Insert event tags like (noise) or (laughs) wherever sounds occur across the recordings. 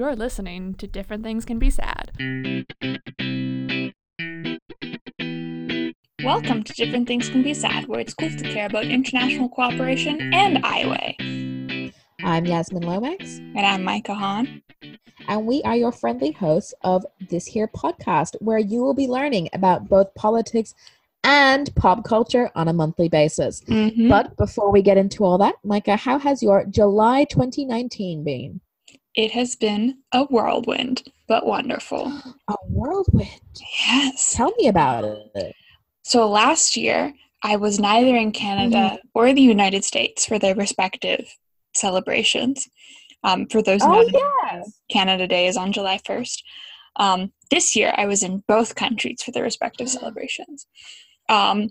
You're listening to Different Things Can Be Sad. Welcome to Different Things Can Be Sad, where it's cool to care about international cooperation and Iowa. I'm Yasmin Lomax. And I'm Micah Hahn. And we are your friendly hosts of this here podcast, where you will be learning about both politics and pop culture on a monthly basis. Mm-hmm. But before we get into all that, Micah, how has your July 2019 been? It has been a whirlwind, but wonderful. A whirlwind. Yes. Tell me about it. So last year, I was neither in Canada or the United States for their respective celebrations. Um, for those Oh, yeah. Canada Day is on July 1st. Um, this year, I was in both countries for their respective celebrations. Um,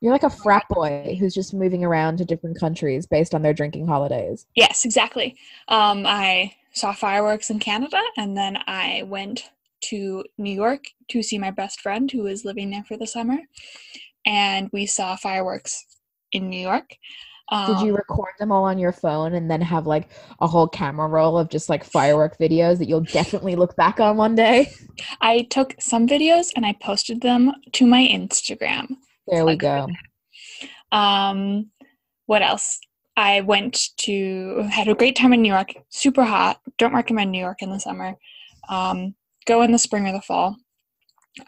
You're like a frat boy who's just moving around to different countries based on their drinking holidays. yes, exactly. Um, I saw fireworks in Canada, and then I went to New York to see my best friend who was living there for the summer, and we saw fireworks in New York. Did you Um, record them all on your phone and then have like a whole camera roll of just like firework videos that you'll definitely look back on one day? I took some videos and I posted them to my Instagram. There we go. Um, what else? I went to had a great time in New York. Super hot. Don't recommend New York in the summer. Um, go in the spring or the fall.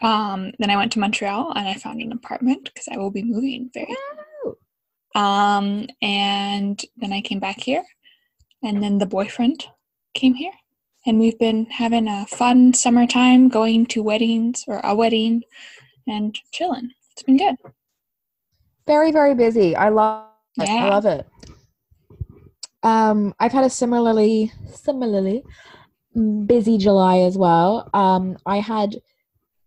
Um, then I went to Montreal and I found an apartment because I will be moving very. Um, and then I came back here, and then the boyfriend came here, and we've been having a fun summertime, going to weddings or a wedding, and chilling. It's been good. Very, very busy. I love it. I love it. Um, I've had a similarly similarly busy July as well. Um, I had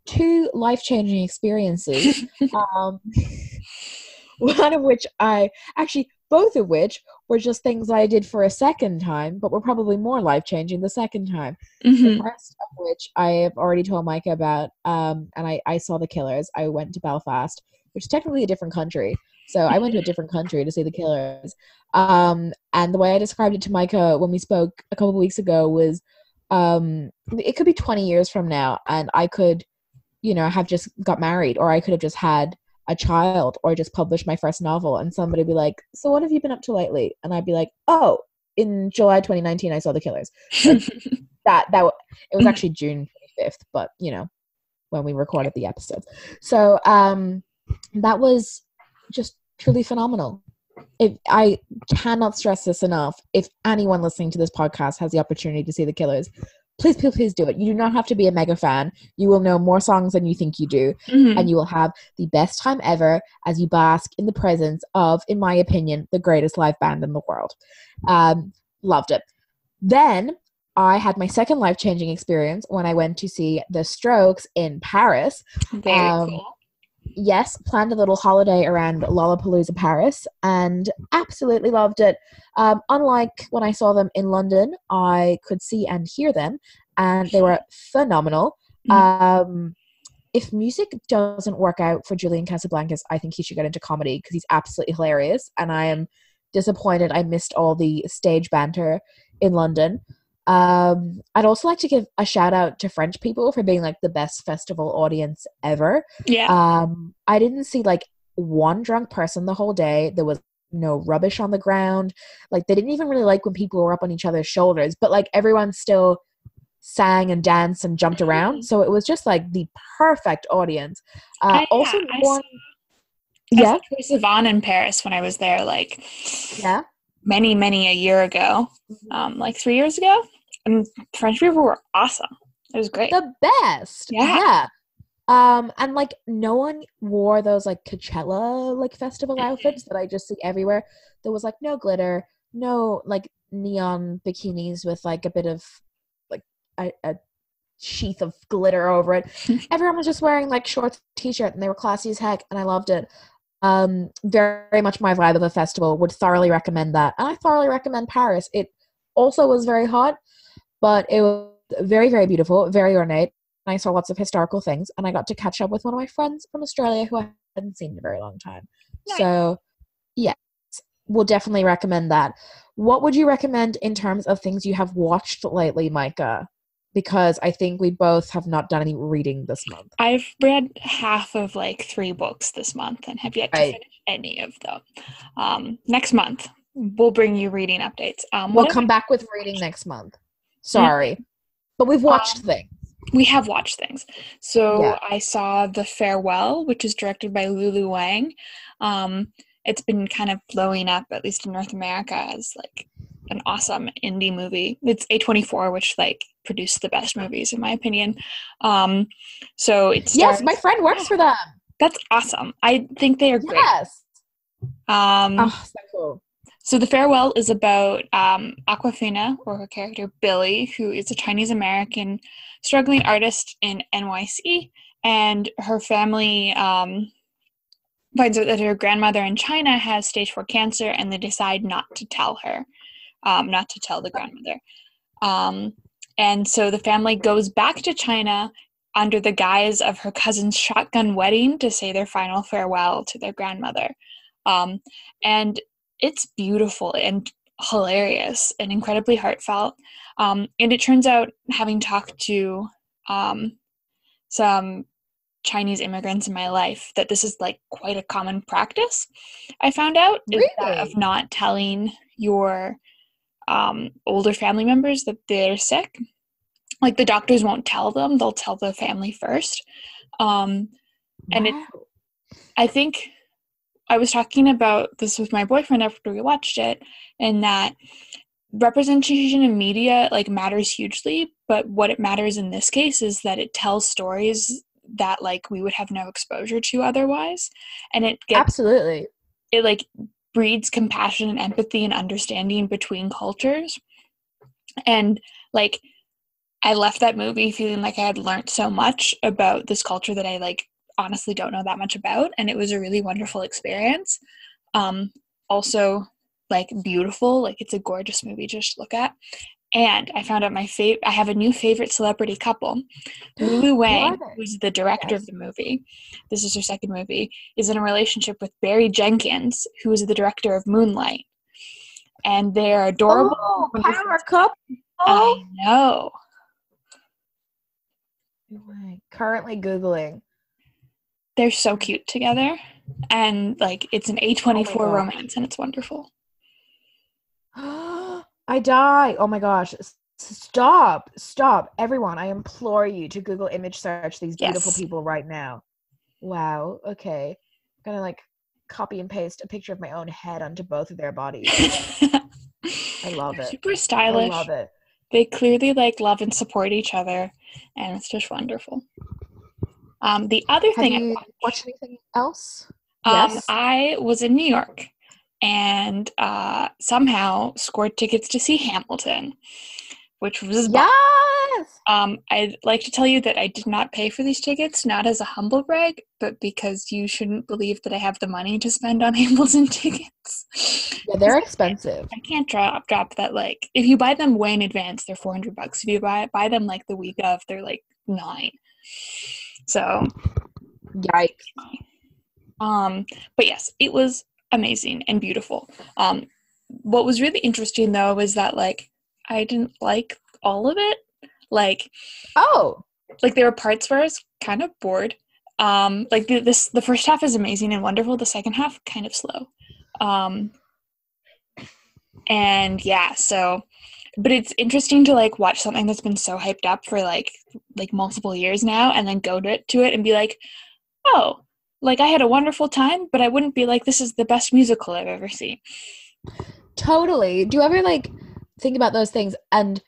two life changing experiences. (laughs) um, (laughs) one of which I actually both of which were just things I did for a second time, but were probably more life changing the second time. The Mhm. first of which I have already told Micah about, um, and I, I saw the Killers. I went to Belfast, which is technically a different country. So I went to a different country to see the Killers. Um, and the way I described it to Micah when we spoke a couple of weeks ago was, um, it could be 20 years from now, and I could, you know, have just got married, or I could have just had a child, or just published my first novel, and somebody would be like, "So what have you been up to lately?" And I'd be like, "Oh, in July 2019, I saw the Killers." (laughs) that that it was actually June 25th, but you know when we recorded the episodes. So um that was just truly phenomenal. If I cannot stress this enough, if anyone listening to this podcast has the opportunity to see the Killers, please please please do it. You do not have to be a mega fan. You will know more songs than you think you do Mhm. and you will have the best time ever as you bask in the presence of, in my opinion, the greatest live band in the world. Um, loved it. Then I had my second life changing experience when I went to see The Strokes in Paris. Very um, cool. Yes, planned a little holiday around Lollapalooza Paris and absolutely loved it. Um, unlike when I saw them in London, I could see and hear them, and they were phenomenal. Um, if music doesn't work out for Julian Casablancas, I think he should get into comedy because he's absolutely hilarious. And I am disappointed I missed all the stage banter in London. Um, I'd also like to give a shout out to French people for being like the best festival audience ever. Yeah. Um, I didn't see like one drunk person the whole day. There was no rubbish on the ground. Like they didn't even really like when people were up on each other's shoulders, but like everyone still sang and danced and jumped around. So it was just like the perfect audience. Uh, I- also, yeah, one, I yeah, saw in Paris when I was there, like yeah. Many, many a year ago, um, like three years ago. And French people were awesome. It was great. the best. Yeah. Yeah. Um, and like no one wore those like Coachella like festival outfits that I just see everywhere. There was like no glitter, no like neon bikinis with like a bit of like a, a sheath of glitter over it. (laughs) Everyone was just wearing like shorts, t-shirt and they were classy as heck and I loved it. Um, very, much my vibe of a festival. Would thoroughly recommend that. And I thoroughly recommend Paris. It also was very hot, but it was very, very beautiful, very ornate. And I saw lots of historical things, and I got to catch up with one of my friends from Australia who I hadn't seen in a very long time. Nice. So, yes, we'll definitely recommend that. What would you recommend in terms of things you have watched lately, Micah? Because I think we both have not done any reading this month. I've read half of like three books this month and have yet to Right. finish any of them. Um, next month, we'll bring you reading updates. Um, We'll come back with reading next month. Sorry. But we've watched Um, things. we have watched things. So Yeah. I saw The Farewell, which is directed by Lulu Wang. Um, it's been kind of blowing up, at least in North America, as like an awesome indie movie. It's A24, which like produced the best movies in my opinion. Um, so it's Yes, my friend works for them. that's awesome. I think they are great. Yes. Um, Oh, so cool. So the farewell is about um, Awkwafina, or her character Billi, who is a Chinese American struggling artist in NYC, and her family um, finds out that her grandmother in China has stage four cancer, and they decide not to tell her, um, not to tell the grandmother. Um, and so the family goes back to China under the guise of her cousin's shotgun wedding to say their final farewell to their grandmother. Um, and it's beautiful and hilarious and incredibly heartfelt. Um, and it turns out, having talked to um, some Chinese immigrants in my life, that this is like quite a common practice. I found out that of not telling your um, older family members that they're sick. Like the doctors won't tell them; they'll tell the family first. Um, and it- I think I was talking about this with my boyfriend after we watched it, and that representation in media like matters hugely, but what it matters in this case is that it tells stories that like we would have no exposure to otherwise, and it gets Absolutely. it like breeds compassion and empathy and understanding between cultures, and like I left that movie feeling like I had learned so much about this culture that I like honestly don't know that much about. And it was a really wonderful experience. Um also like beautiful. Like it's a gorgeous movie just look at and i found out my favorite i have a new favorite celebrity couple. Lulu (gasps) wang who's the director Yes. of the movie this is her second movie is in a relationship with barry jenkins who is the director of moonlight. And they're adorable. Oh, power couple. i know. Currently Googling. they're so cute together. And like it's an a24 Oh romance and it's wonderful (gasps) (gasps) I die. Oh my gosh. Stop. Stop. Everyone, I implore you to Google image search these beautiful Yes. people right now. Wow. Okay. I'm gonna like copy and paste a picture of my own head onto both of their bodies. (laughs) I love it. super stylish. I love it. they clearly like love and support each other and it's just wonderful um the other Have thing I you watched- watched anything else? Um, Yes. I was in New York and uh, somehow scored tickets to see Hamilton, which was Yes. um, I'd like to tell you that I did not pay for these tickets, not as a humble brag, but because you shouldn't believe that I have the money to spend on (laughs) Hamilton tickets. Yeah, they're expensive. I can't drop drop that like if you buy them way in advance, they're four hundred bucks. If you buy buy them like the week of, they're like nine. So Yikes. Um, but yes, it was amazing and beautiful. Um, what was really interesting though was that like I didn't like all of it. Like Oh. like there were parts where I was kind of bored. Um, like the, this the first half is amazing and wonderful. The second half kind of slow. Um, and yeah, so but it's interesting to like watch something that's been so hyped up for like like multiple years now and then go to it, to it and be like, oh, like I had a wonderful time, but I wouldn't be like this is the best musical I've ever seen. Totally. Do you ever like think about those things and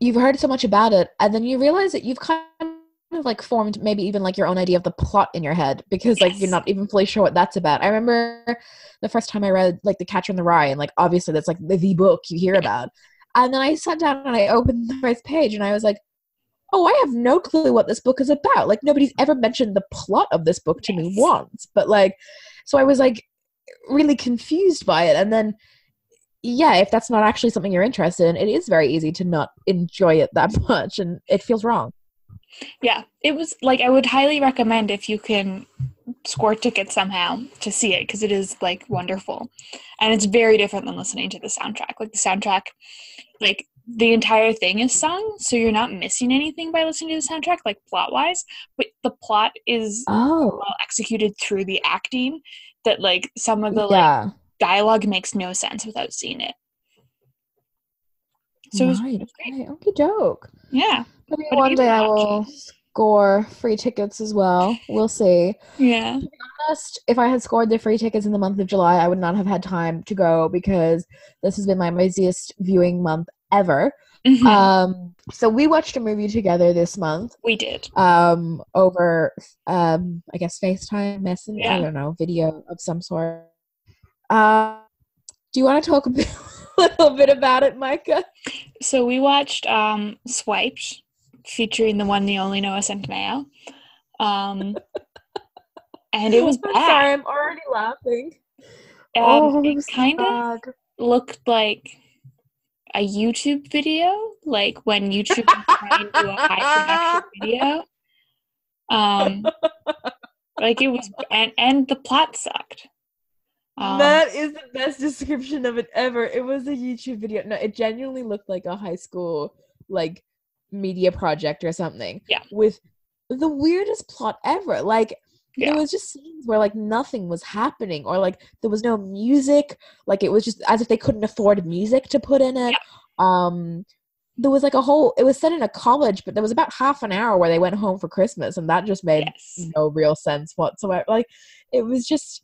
you've heard so much about it and then you realize that you've kind of like formed maybe even like your own idea of the plot in your head because like you're not even fully sure what that's about. I remember the first time I read like The Catcher in the Rye and like obviously that's like the, the book you hear about. And then I sat down and I opened the first page and I was like, oh, I have no clue what this book is about. Like nobody's ever mentioned the plot of this book to me once. But like, so I was like really confused by it. And then, yeah, if that's not actually something you're interested in, it is very easy to not enjoy it that (laughs) much and it feels wrong. Yeah, it was like I would highly recommend if you can score tickets somehow to see it because it is like wonderful, and it's very different than listening to the soundtrack. Like the soundtrack, like the entire thing is sung, so you're not missing anything by listening to the soundtrack, like plot wise. But the plot is Oh, well executed through the acting that like some of the like dialogue makes no sense without seeing it. So it was right. great. Okay. Okie doke. yeah, Maybe What one day I will score free tickets as well. We'll see. yeah, honest, if I had scored the free tickets in the month of July, I would not have had time to go because this has been my busiest viewing month ever. Mhm. Um, so we watched a movie together this month. we did. Um, over um, I guess FaceTime, Messenger, I don't know, video of some sort. Uh, do you want to talk a, bit, (laughs) a little bit about it, Micah? So we watched um, Swiped, featuring the one, the only Noah Centineo. Um, (laughs) and it was I'm bad. sorry, I'm already laughing. Um, oh, it kind of looked like a YouTube video, like when YouTube trying to do a high production (laughs) video. Um, like it was, and and the plot sucked. Um, that is the best description of it ever. It was a YouTube video. No, it genuinely looked like a high school like media project or something. Yeah. With the weirdest plot ever. Like Yeah. there was just scenes where like nothing was happening or like there was no music. Like it was just as if they couldn't afford music to put in it. Um there was like a whole it was set in a college, but there was about half an hour where they went home for Christmas and that just made yes. no real sense whatsoever. Like it was just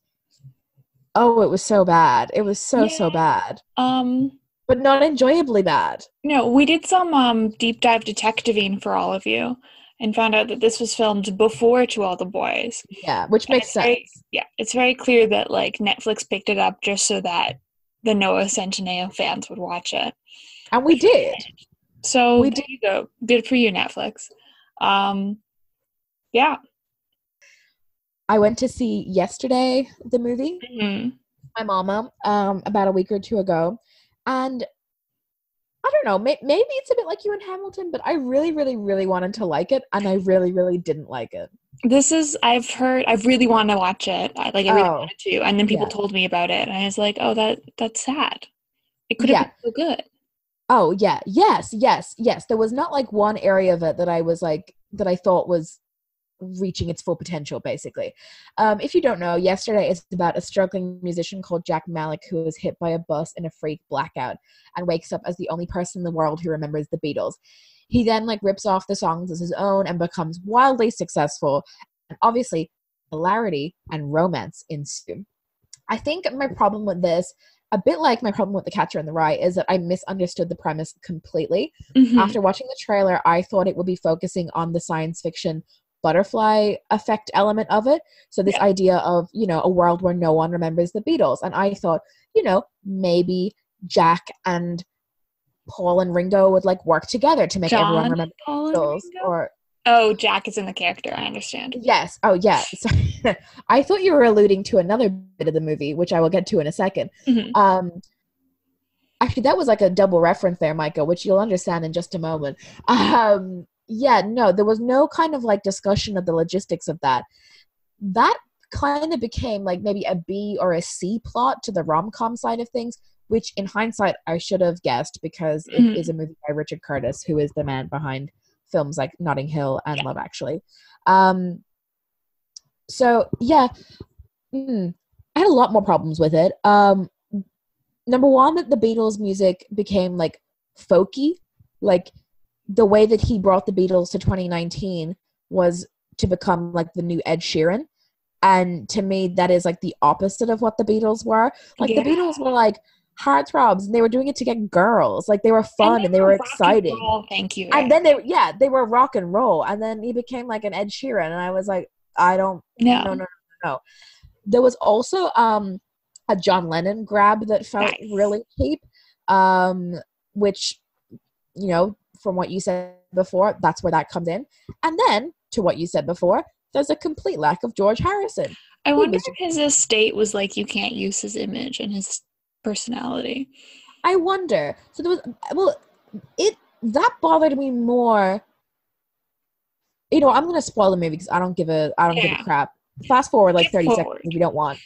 oh, it was so bad. It was so so bad, Um, but not enjoyably bad. no, we did some um deep dive detectiving for all of you, and found out that this was filmed before To All the Boys. Yeah, which makes sense. very- yeah, it's very clear that like Netflix picked it up just so that the Noah Centineo fans would watch it. and we did. So We there you go. Good for you, Netflix. Um, yeah. I went to see yesterday the movie, Mhm. my mama, um, about a week or two ago, and I don't know. May- maybe it's a bit like you in Hamilton, but I really, really, really wanted to like it, and I really, really didn't like it. This is I've heard I've really want to watch it. I like I really Oh. wanted to, and then people Yeah. told me about it, and I was like, oh, that that's sad. It could have Yeah. been so good. Oh yeah, yes, yes, yes. There was not like one area of it that I was like that I thought was reaching its full potential. Basically, um, if you don't know, yesterday is about a struggling musician called Jack Malik who was hit by a bus in a freak blackout and wakes up as the only person in the world who remembers the Beatles. He then like rips off the songs as his own and becomes wildly successful. And obviously, hilarity and romance ensue. I think my problem with this a bit like my problem with the catcher in the rye is that i misunderstood the premise completely Mhm. after watching the trailer i thought it would be focusing on the science fiction butterfly effect element of it so this Yeah. idea of you know a world where no one remembers the beatles and i thought you know maybe jack and paul and ringo would like work together to make everyone remember Paul, the beatles or oh, Jack is in the character. I understand. Yes. Oh, yeah. (laughs) Sorry. I thought you were alluding to another bit of the movie, which I will get to in a 2nd Mhm. Um, actually, that was like a double reference there, Micah, which you'll understand in just a moment. (laughs) Um, yeah, no, there was no kind of like discussion of the logistics of that. That kind of became like maybe a B or a C plot to the rom com side of things, which in hindsight I should have guessed because it Mhm. is a movie by Richard Curtis, who is the man behind films like Notting Hill and Yeah. Love Actually. Um, so yeah, mm, I had a lot more problems with it. Um, number one, that the Beatles music became like folky, like the way that he brought the Beatles to 2019 was to become like the new Ed Sheeran. And to me, that is like the opposite of what the Beatles were. Like Yeah. the Beatles were like heartthrobs, and they were doing it to get girls. Like they were fun and, they were exciting. roll, Thank you. And then they, yeah, they were rock and roll. And then he became like an Ed Sheeran, and I was like, I don't no. no, no, no, no. There was also um a John Lennon grab that felt Nice. really cheap, um, which you know, from what you said before, that's where that comes in. And then to what you said before, there's a complete lack of George Harrison. I wonder was- if his estate was like you can't use his image and his personality. I wonder. So there was well, it that bothered me more. You know, I'm gonna spoil the movie because I don't give a I don't give a crap. fast forward like Skip 30 forward. seconds if you don't want.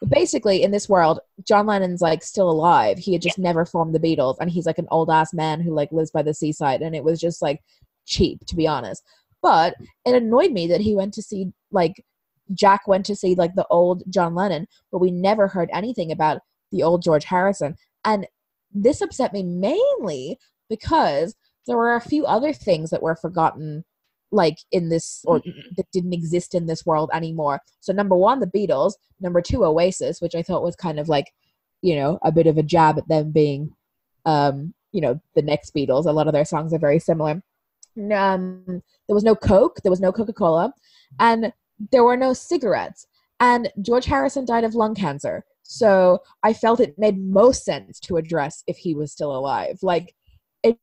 But basically, in this world, John Lennon's like still alive. He had just never formed the Beatles, and he's like an old ass man who like lives by the seaside, and it was just like cheap, to be honest. But it annoyed me that he went to see like Jack went to see like the old John Lennon, but we never heard anything about the old George Harrison. And this upset me mainly because there were a few other things that were forgotten like in this or that didn't exist in this world anymore. So number 1 the Beatles, number 2 Oasis, which I thought was kind of like, you know, a bit of a jab at them being um, you know, the next Beatles. A lot of their songs are very similar. Um, there was no Coke, there was no Coca-Cola, and there were no cigarettes. And George Harrison died of lung cancer. So I felt it made most sense to address if he was still alive. Like it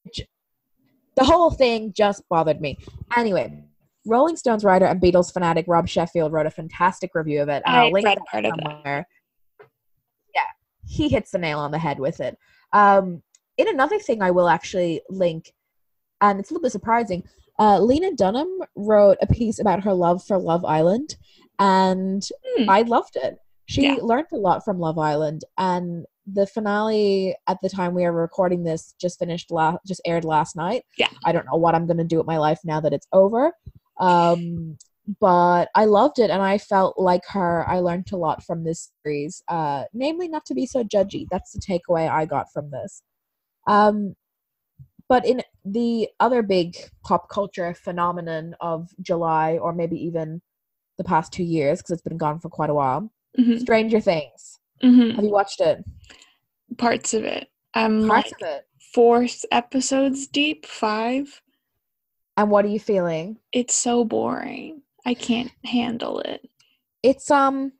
the whole thing just bothered me. Anyway, Rolling Stones writer and Beatles fanatic Rob Sheffield wrote a fantastic review of it. And I I'll link read that part of somewhere. Yeah, he hits the nail on the head with it. Um, in another thing, I will actually link, and it's a little bit surprising. Uh, Lena Dunham wrote a piece about her love for Love Island, and Hmm. I loved it. She Yeah. learned a lot from Love Island, and the finale at the time we are recording this just finished last, just aired last night. Yeah. I don't know what I'm gonna do with my life now that it's over. Um, but I loved it, and I felt like her. I learned a lot from this series, uh, namely not to be so judgy. That's the takeaway I got from this. Um, but in the other big pop culture phenomenon of July, or maybe even the past two years, because it's been gone for quite a while, Mhm. Stranger Things. Mhm. Have you watched it? Parts of it. I'm Parts like of it. four episodes deep, five. And what are you feeling? It's so boring. I can't handle it. It's um,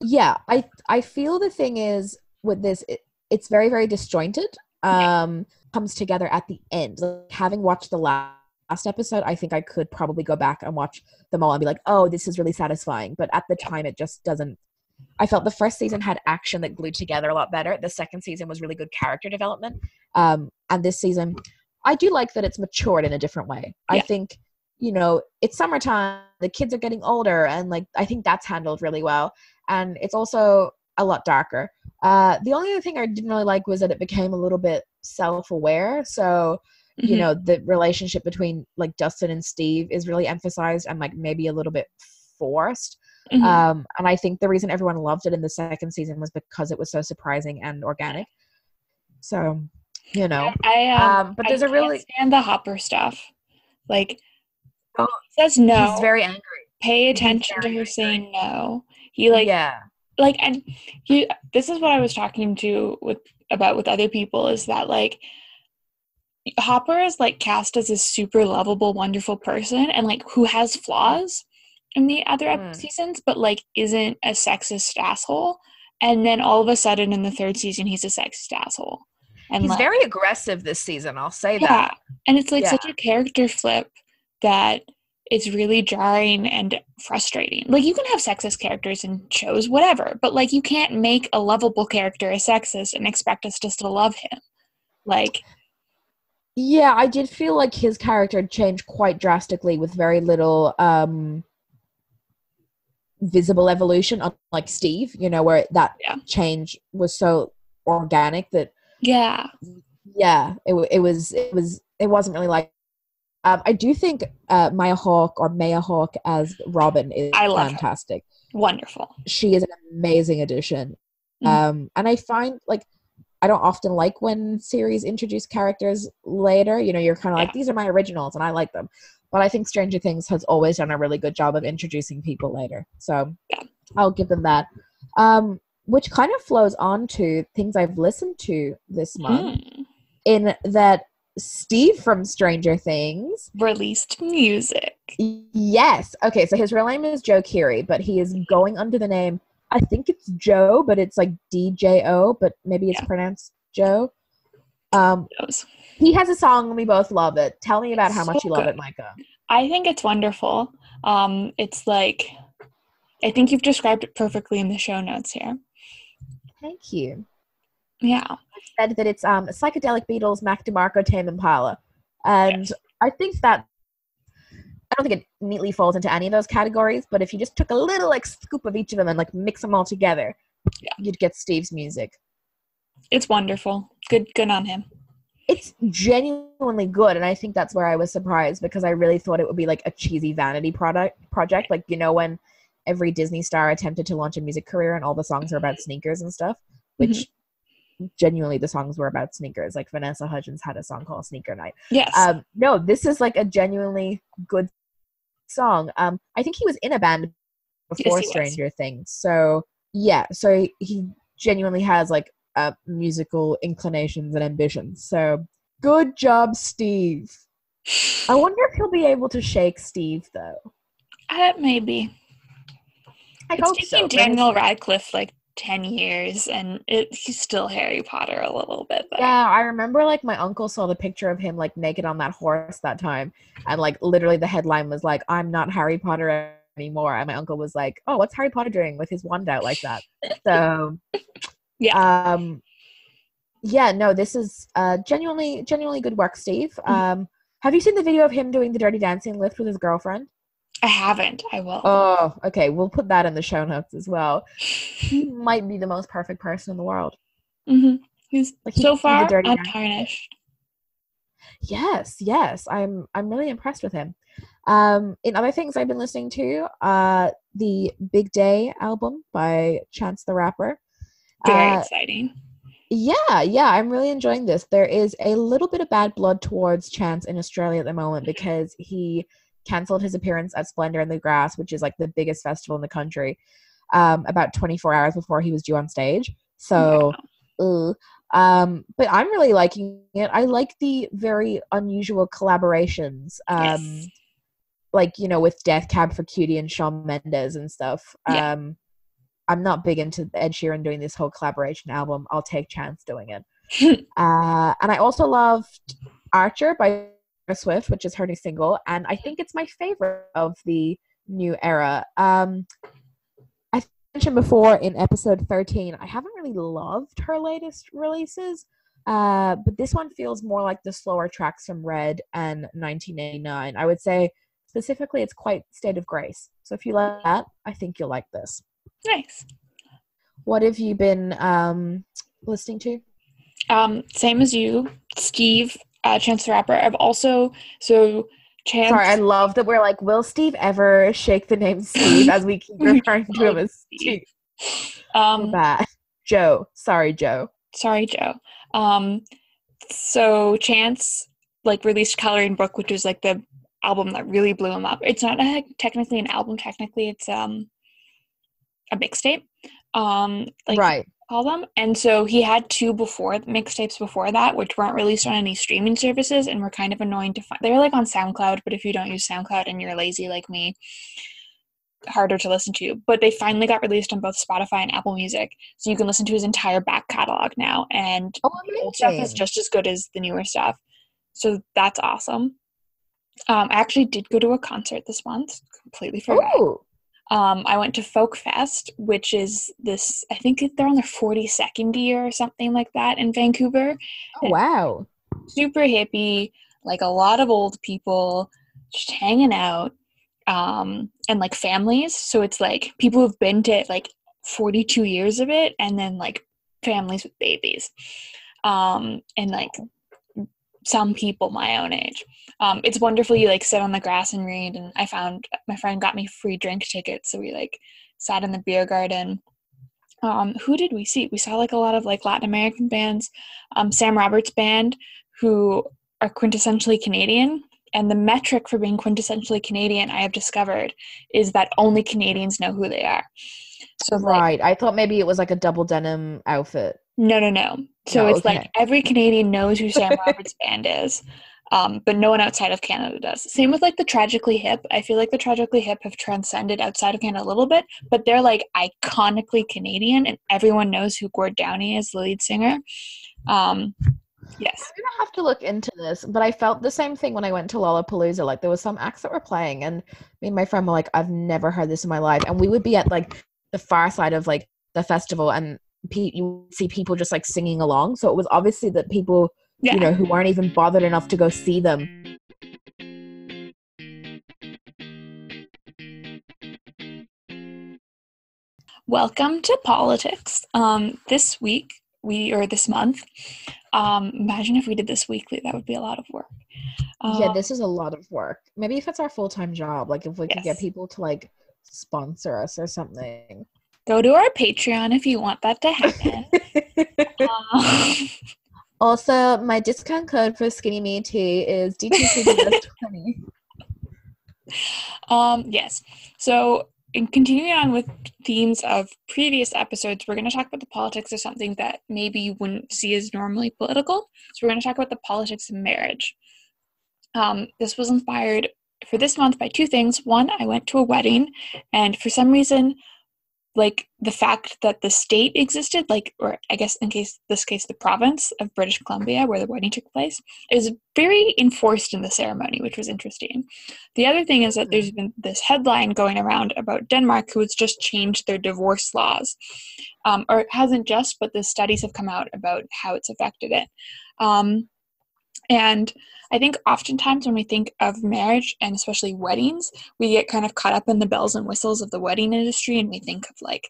yeah. I I feel the thing is with this, it, it's very very disjointed. Um, comes together at the end. Like, having watched the last. Last episode, I think I could probably go back and watch them all and be like, "Oh, this is really satisfying." But at the time, it just doesn't I felt the first season had action that glued together a lot better. The second season was really good character development. Um, and this season, I do like that it's matured in a different way. I think, you know, it's summertime, the kids are getting older, and like I think that's handled really well. And it's also a lot darker. Uh, the only other thing I didn't really like was that it became a little bit self aware. So, you Mhm. know, the relationship between like Dustin and Steve is really emphasized and like maybe a little bit forced. Mhm. Um, and I think the reason everyone loved it in the second season was because it was so surprising and organic. So, you know, I um, um, but there's a can't really stand the Hopper stuff. Like Oh, he says no. he's very angry. pay attention to her angry. saying no. He like yeah, like and he this is what I was talking to with about with other people is that like Hopper is like cast as a super lovable, wonderful person and like who has flaws in the other Mm. seasons, but like isn't a sexist asshole. And then all of a sudden in the third season he's a sexist asshole. And he's like, very aggressive this season. I'll say yeah. that. And it's like Yeah. such a character flip that it's really jarring and frustrating. Like you can have sexist characters in shows, whatever, but like you can't make a lovable character a sexist and expect us to still love him. Like Yeah, I did feel like his character changed quite drastically with very little um visible evolution unlike Steve, you know, where that Yeah. change was so organic that yeah. yeah, it it was it was it wasn't really like um, I do think uh, Maya Hawke or Maya Hawke as Robin is I love her. fantastic. Wonderful. She is an amazing addition. Mhm. Um, and I find like I don't often like when series introduce characters later. You know, you're kind of like these are my originals and I like them. But I think Stranger Things has always done a really good job of introducing people later. So Yeah. I'll give them that. Um, which kind of flows on to things I've listened to this month Hmm. in that Steve from Stranger Things. Released music. Yes. Okay, so his real name is Joe Keery, but he is going under the name I think it's Joe, but it's like D J O, but maybe it's Yeah. pronounced Joe. Um. He has a song and we both love it. Tell me about It's how much so you love good. it, Micah. I think it's wonderful. Um, it's like I think you've described it perfectly in the show notes here. Thank you. Yeah. I Said that it's um psychedelic Beatles, Mac DeMarco, Tame Impala, and I think that I don't think it neatly falls into any of those categories, but if you just took a little like scoop of each of them and like mix them all together, Yeah. you'd get Steve's music. It's wonderful. Good good on him. It's genuinely good, and I think that's where I was surprised because I really thought it would be like a cheesy vanity product project, like you know when every Disney star attempted to launch a music career and all the songs are about sneakers and stuff, which genuinely the songs were about sneakers. Like Vanessa Hudgens had a song called Sneaker Night. Yes. Um, no, this is like a genuinely good song. Um, I think he was in a band before was. Stranger Things, so yeah, so he genuinely has like uh, musical inclinations and ambitions. So good job, Steve. I wonder if he'll be able to shake Steve though. Uh, maybe. I it's hope taking so. Daniel Radcliffe like ten years, and it, he's still Harry Potter a little bit. Though. Yeah, I remember like my uncle saw the picture of him like naked on that horse that time, and like literally the headline was like, "I'm not Harry Potter anymore," and my uncle was like, "Oh, what's Harry Potter doing with his wand out like that?" So, Yeah. um, yeah, no, this is uh genuinely genuinely good work, Steve. Mhm. Um, have you seen the video of him doing the Dirty Dancing lift with his girlfriend? I haven't. I will. Oh, okay, we'll put that in the show notes as well. He might be the most perfect person in the world. hmm He's Like, he so far untarnished. Yes, yes. I'm I'm really impressed with him. Um in other things I've been listening to, uh the Big Day album by Chance the Rapper. Very Uh, exciting. yeah, yeah, I'm really enjoying this. There is a little bit of bad blood towards Chance in Australia at the moment because he canceled his appearance at Splendour in the Grass, which is like the biggest festival in the country, um, about 24 hours before he was due on stage. So, um, but I'm really liking it. I like the very unusual collaborations, um, Yes. like you know, with Death Cab for Cutie and Shawn Mendes and stuff. Yeah. Um, I'm not big into Ed Sheeran doing this whole collaboration album. I'll take Chance doing it. (laughs) uh, and I also loved Archer by Swift, which is her new single, and I think it's my favorite of the new era. Um, I mentioned before in episode 13, I haven't really loved her latest releases, uh, but this one feels more like the slower tracks from Red and 1989. I would say specifically it's quite State of Grace. So if you like that, I think you'll like this. Nice. What have you been um, listening to? Um, same as you, Steve, uh, Chance the Rapper. I've also so Chance. Sorry, I love that we're like, will Steve ever shake the name Steve as we keep (laughs) referring to him as Steve? Um, bad. Joe. Sorry, Joe. sorry, Joe. Um, so Chance like released Coloring Book, which was like the album that really blew him up. It's not a, technically an album. Technically, it's um a mixtape. Um, like right. call them. And so he had two before mixtapes before that, which weren't released on any streaming services and were kind of annoying to find. They were like on SoundCloud, but if you don't use SoundCloud and you're lazy like me, harder to listen to. But they finally got released on both Spotify and Apple Music, so you can listen to his entire back catalog now. And Oh, the old stuff is just as good as the newer stuff. So that's awesome. Um, I actually did go to a concert this month. Completely forgot. Ooh. Um, I went to Folk Fest, which is this, I think they're on their 42nd year or something like that in Vancouver. Oh, wow. Super hippie, like a lot of old people just hanging out, um, and like families. So it's like people who've been to like 42 years of it, and then like families with babies, um, and like some people my own age. Um, it's wonderful. You like sit on the grass and read. And I found my friend got me free drink tickets, so we like sat in the beer garden. Um, who did we see? We saw like a lot of like Latin American bands. Um, Sam Roberts band, who are quintessentially Canadian. And the metric for being quintessentially Canadian, I have discovered, is that only Canadians know who they are. So like, Right. I thought maybe it was like a double denim outfit. no, no, no. So No, it's okay. like every Canadian knows who Sam (laughs) Roberts band is, um, but no one outside of Canada does. Same with like the Tragically Hip. I feel like the Tragically Hip have transcended outside of Canada a little bit, but they're like iconically Canadian, and everyone knows who Gord Downie is, the lead singer. Um, yes. I'm gonna have to look into this, but I felt the same thing when I went to Lollapalooza. Like there was some acts that were playing, and me and my friend were like, "I've never heard this in my life." And we would be at like the far side of like the festival, and pe- you see people just like singing along. So it was obviously that people, yeah. you know, who weren't even bothered enough to go see them Welcome to politics. Um, this week, we or this month. Um, imagine if we did this weekly; that would be a lot of work. Yeah, uh, this is a lot of work. Maybe if it's our full time job, like if we yes. could get people to like sponsor us or something go to our Patreon if you want that to happen. um, (laughs) also, my discount code for Skinny Me Tea is DTCBS20. (laughs) Um, yes. So, in continuing on with themes of previous episodes, we're going to talk about the politics of something that maybe you wouldn't see as normally political. So, we're going to talk about the politics of marriage. Um, this was inspired for this month by two things. One, I went to a wedding, and for some reason, like the fact that the state existed, like, or I guess in case this case, the province of British Columbia, where the wedding took place, is very enforced in the ceremony, which was interesting. The other thing is that there's been this headline going around about Denmark who has just changed their divorce laws. Um, or it hasn't just, but the studies have come out about how it's affected it. Um, and I think oftentimes when we think of marriage and especially weddings, we get kind of caught up in the bells and whistles of the wedding industry and we think of like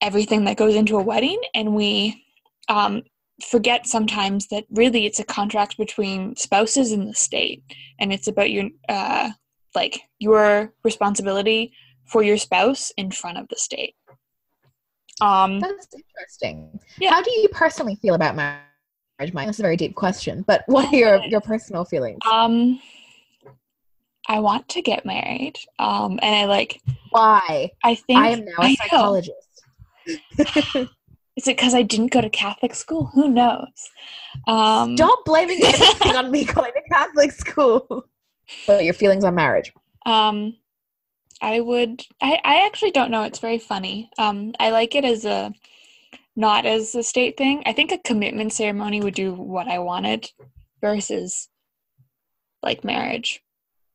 everything that goes into a wedding and we um, forget sometimes that really it's a contract between spouses and the state and it's about your uh, like your responsibility for your spouse in front of the state um That's interesting. Yeah. How do you personally feel about marriage, Mike? That's a very deep question, but (laughs) what are your, your personal feelings? um i want to get married um and i like Why? i think I am now I a know. psychologist. (laughs) is it because i didn't go to catholic school who knows um Stop blaming (laughs) everything on me going to Catholic school. But your feelings on marriage. Um, I would. I, I actually don't know. It's very funny. Um, I like it as a not as a state thing. I think a commitment ceremony would do what I wanted versus like marriage.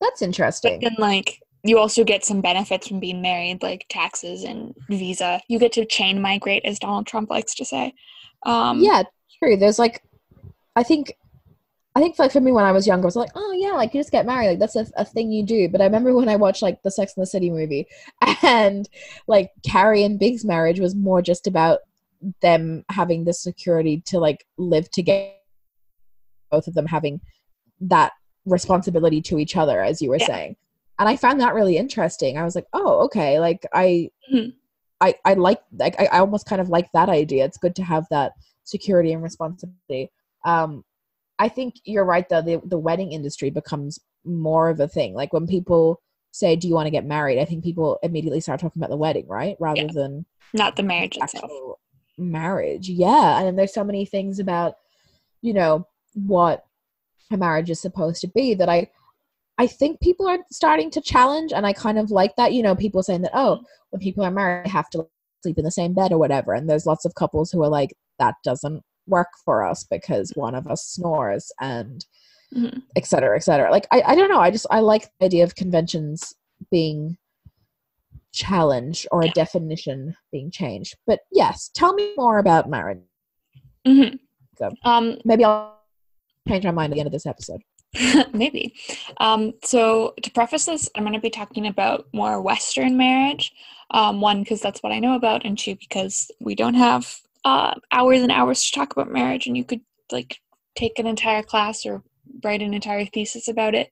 That's But interesting. then like you also get some benefits from being married, like taxes and visa. You get to chain migrate, as Donald Trump likes to say. Um, yeah, true. There's like, I think, I think like for me when I was younger, I was like, oh yeah, like you just get married, like that's a, a thing you do. But I remember when I watched like the Sex and the City movie, (laughs) and like Carrie and Big's marriage was more just about them having the security to like live together, both of them having that responsibility to each other, as you were Yeah. saying. And I found that really interesting. I was like, oh, okay, like I, Mhm. I, I like, like I, I almost kind of like that idea. It's good to have that security and responsibility. Um, I think you're right though. The the wedding industry becomes more of a thing. Like when people say, "Do you want to get married?" I think people immediately start talking about the wedding, right, rather Yeah. than not the marriage itself. actual marriage. Yeah, and there's so many things about you know what a marriage is supposed to be that I I think people are starting to challenge, and I kind of like that. You know, people saying that oh, when people are married, they have to sleep in the same bed or whatever. And there's lots of couples who are like, that doesn't work for us because one of us snores and Mhm. et cetera, et cetera. Like I, I don't know. I just I like the idea of conventions being challenged or a Yeah. definition being changed. But yes, tell me more about marriage. hmm Go. Um, Maybe I'll change my mind at the end of this episode. (laughs) Maybe. Um, so, to preface this, I'm going to be talking about more Western marriage. Um, one, because that's what I know about, and two, because we don't have uh, hours and hours to talk about marriage, and you could like take an entire class or write an entire thesis about it.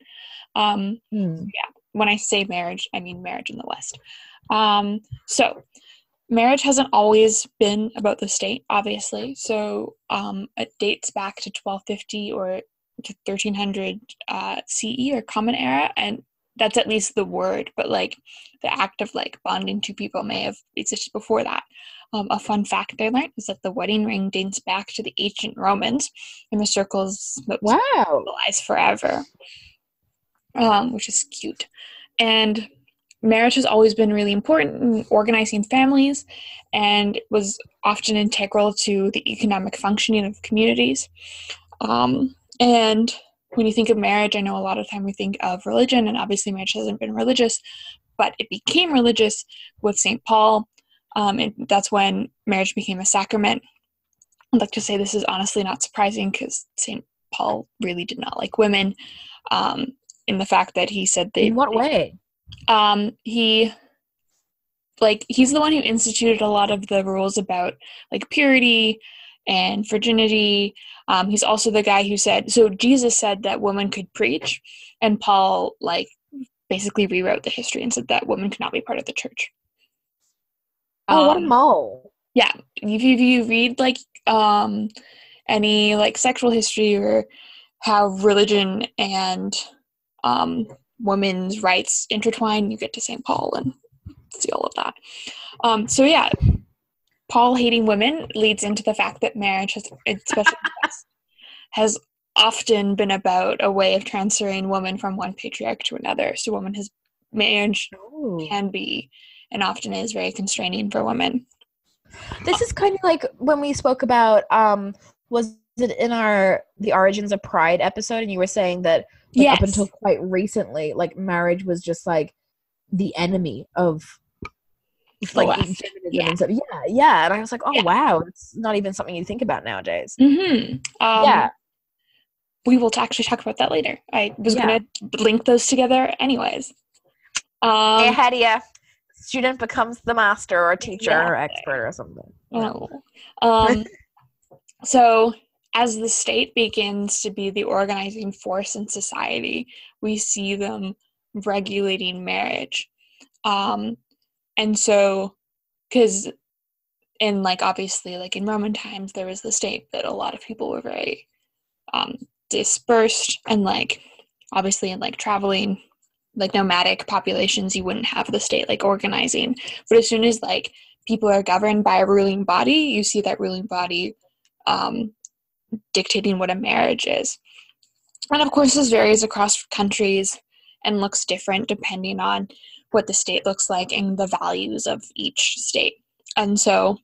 Um, Hmm. When I say marriage, I mean marriage in the West. Um, so, marriage hasn't always been about the state, obviously. So, um, it dates back to 1250 or to 1300 uh, CE or Common Era, and that's at least the word. But like the act of like bonding two people may have existed before that. Um, a fun fact I learned is that the wedding ring dates back to the ancient Romans, and the circles Wow. symbolize forever, um, which is cute. And marriage has always been really important in organizing families and was often integral to the economic functioning of communities. Um, and when you think of marriage, I know a lot of time we think of religion, and obviously marriage hasn't been religious, but it became religious with St. Paul. Um, and that's when marriage became a sacrament. I'd like to say this is honestly not surprising because St. Paul really did not like women. Um, in the fact that he said they In what way? um, he like he's the one who instituted a lot of the rules about like purity and virginity. Um, he's also the guy who said so Jesus said that women could preach, and Paul like basically rewrote the history and said that women could not be part of the church. Oh, what a Um, mole. yeah if you, if you read like um any like sexual history or how religion and um women's rights intertwine you get to st paul and see all of that. Um so yeah paul hating women leads into the fact that marriage has especially (laughs) has often been about a way of transferring women from one patriarch to another. So woman has marriage Ooh. can be and often is very constraining for women. This is kind of like when we spoke about um was it in our the origins of pride episode and you were saying that like, up until quite recently like marriage was just like the enemy of like feminism yeah. and stuff. Yeah, yeah. And I was like, oh Yeah. wow, it's not even something you think about nowadays. Mm-hmm. Um, yeah. we will actually talk about that later. I was Yeah. going to link those together, anyways. Um, ahead of you. Student becomes the master or teacher or expert or something. oh. um, (laughs) so, as the state begins to be the organizing force in society, we see them regulating marriage. Um, and so, because in like obviously like in Roman times there was the state, but a lot of people were very um, dispersed and like obviously in like traveling like nomadic populations you wouldn't have the state like organizing but as soon as like people are governed by a ruling body you see that ruling body um, dictating what a marriage is. And of course this varies across countries and looks different depending on what the state looks like and the values of each state. And so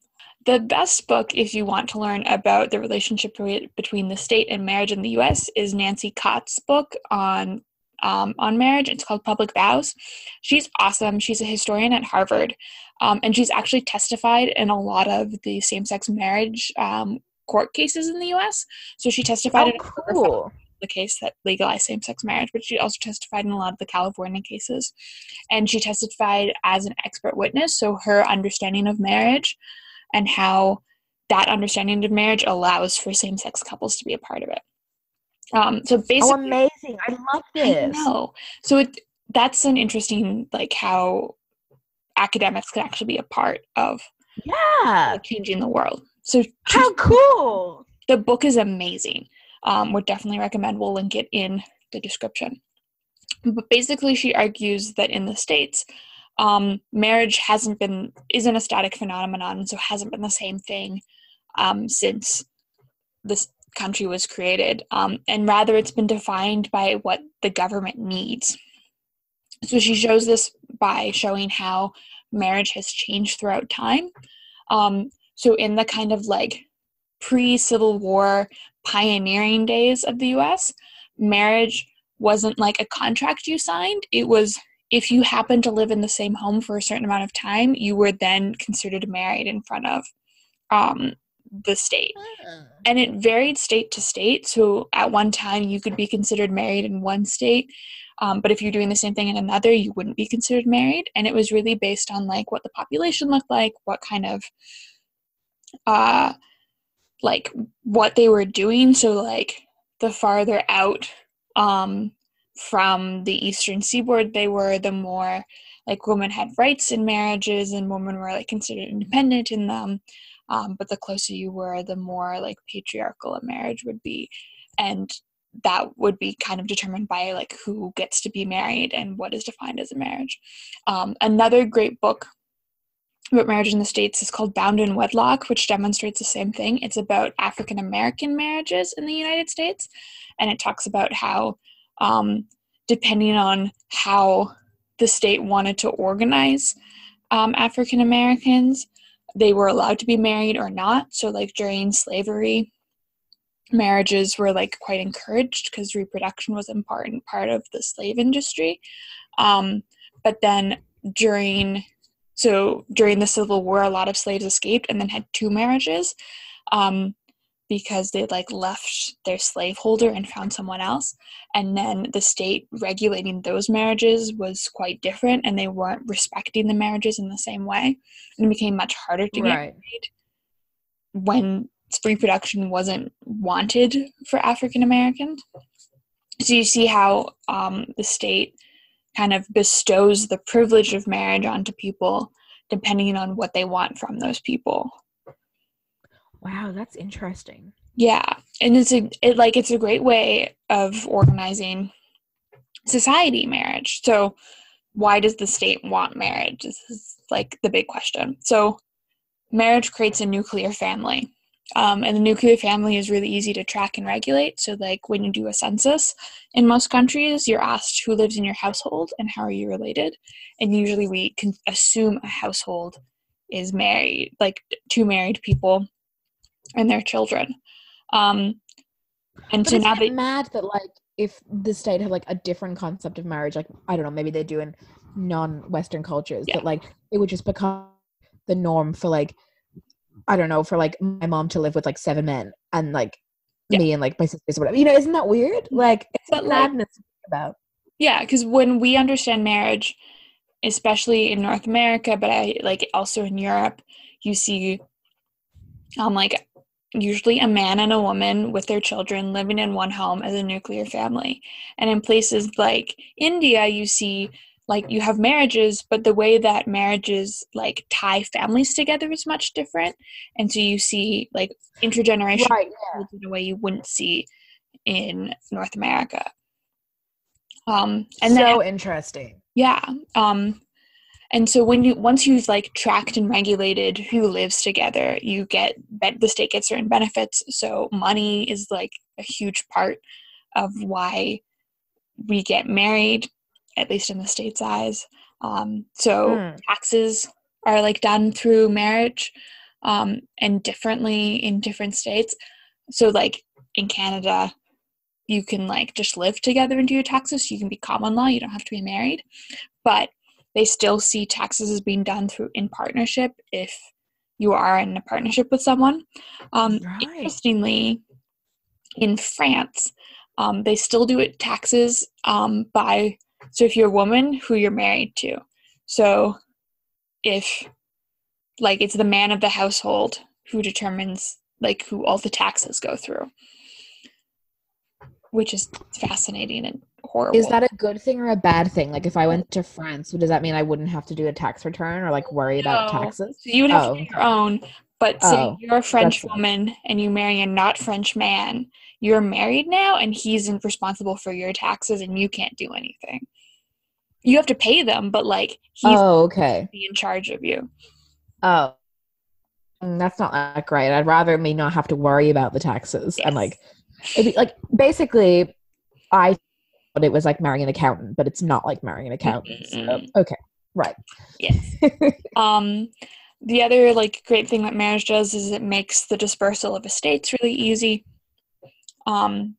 the best book if you want to learn about the relationship between the state and marriage in the us is nancy cott's book on um, on marriage. It's called public vows. She's awesome. She's a historian at harvard. Um, and she's actually testified in a lot of the same-sex marriage um, court cases in the us so she testified Oh, cool. the case that legalized same-sex marriage but she also testified in a lot of the california cases and she testified as an expert witness so her understanding of marriage and how that understanding of marriage allows for same-sex couples to be a part of it um, so basically Oh, amazing. I love this. know. So it that's an interesting like how academics can actually be a part of Yeah. like, changing the world. So How cool. the book is amazing. Um, would definitely recommend. We'll link it in the description. But basically, she argues that in the states, um, marriage hasn't been isn't a static phenomenon, and so hasn't been the same thing um, since this country was created. Um, and rather, it's been defined by what the government needs. So she shows this by showing how marriage has changed throughout time. Um, so in the kind of like pre-Civil War pioneering days of the US, marriage wasn't like a contract you signed. It was if you happened to live in the same home for a certain amount of time, you were then considered married in front of um, the state. And it varied state to state. So at one time, you could be considered married in one state. Um, but if you're doing the same thing in another, you wouldn't be considered married. And it was really based on like what the population looked like, what kind of uh like what they were doing. So like the farther out um from the eastern seaboard they were the more like women had rights in marriages and women were like considered independent in them. Um, but the closer you were the more like patriarchal a marriage would be. And that would be kind of determined by like who gets to be married and what is defined as a marriage. Um, another great book about marriage in the States is called Bound in Wedlock, which demonstrates the same thing. It's about African American marriages in the United States, and it talks about how, um, depending on how the state wanted to organize um, African Americans, they were allowed to be married or not. So, like during slavery, marriages were like quite encouraged because reproduction was an important part of the slave industry. Um, but then during so during the Civil War, a lot of slaves escaped and then had two marriages. Um, because they like left their slaveholder and found someone else and then the state regulating those marriages was quite different and they weren't respecting the marriages in the same way and it became much harder to get Right. married when reproduction wasn't wanted for african americans so you see how um, the state kind of bestows the privilege of marriage onto people depending on what they want from those people. Wow, that's interesting. yeah and it's a it like it's a great way of organizing society marriage. So why does the state want marriage? This is like the big question. So marriage creates a nuclear family um, and the nuclear family is really easy to track and regulate. So like when you do a census in most countries you're asked who lives in your household and how are you related. And usually we can assume a household is married like two married people and their children. Um, and But so now they mad that like if the state had like a different concept of marriage, like I don't know, maybe they do in non-Western cultures, Yeah. that like it would just become the norm for like I don't know, for like my mom to live with like seven men and like Yeah. me and like my sisters or whatever. You know, isn't that weird? Like it's But, like like- madness think about. Yeah, because when we understand marriage, especially in North America, but I like also in Europe, you see, um, like usually a man and a woman with their children living in one home as a nuclear family, and in places like India, you see like you have marriages, but the way that marriages like tie families together is much different, and so you see like intergenerational Right. Yeah. in a way you wouldn't see in North America. Um, and then so interesting. yeah. Um, and so when you once you've like tracked and regulated who lives together, you get the state gets certain benefits. So money is like a huge part of why we get married, at least in the state's eyes. Um, so Mm. taxes are like done through marriage, um, and differently in different states. So like in Canada, you can like just live together and do your taxes. You can be common law. You don't have to be married, but they still see taxes as being done through in partnership if you are in a partnership with someone. Um, Right. Interestingly, in France, um, they still do it taxes um, by so if you're a woman who you're married to, so if like it's the man of the household who determines like who all the taxes go through which is fascinating and horrible. Is that a good thing or a bad thing? Like if I went to France, does that mean I wouldn't have to do a tax return or like worry about taxes? so you would have Oh, to do your own, but say Oh, you're a French woman and you marry a not French man, you're married now and he's in- responsible for your taxes and you can't do anything. You have to pay them, but like he's Oh, okay. in charge of you. Oh, Mm, that's not that great. I'd rather me not have to worry about the taxes and like, it'd be like basically, I thought it was like marrying an accountant, but it's not like marrying an accountant. So, okay, right. Yes. (laughs) um, the other like great thing that marriage does is it makes the dispersal of estates really easy. Um,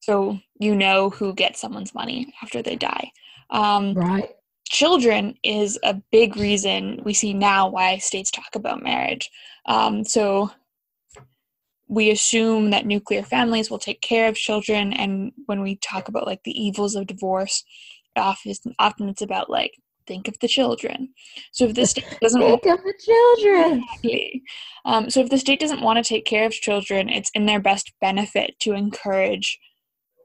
so you know who gets someone's money after they die. Um, right. children is a big reason we see now why states talk about marriage. Um, so we assume that nuclear families will take care of children, and when we talk about like the evils of divorce, often often it's about like think of the children. So if the (laughs) state doesn't Think of the children. Exactly. Um, so if the state doesn't want to take care of children, it's in their best benefit to encourage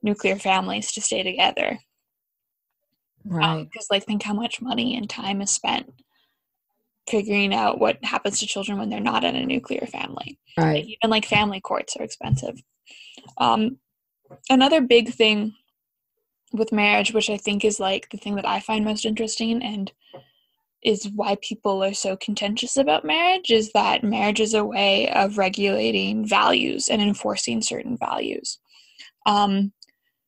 nuclear families to stay together Right. because like think how much money and time is spent figuring out what happens to children when they're not in a nuclear family like, Right. even like family courts are expensive um, another big thing with marriage which i think is like the thing that i find most interesting and is why people are so contentious about marriage is that marriage is a way of regulating values and enforcing certain values um,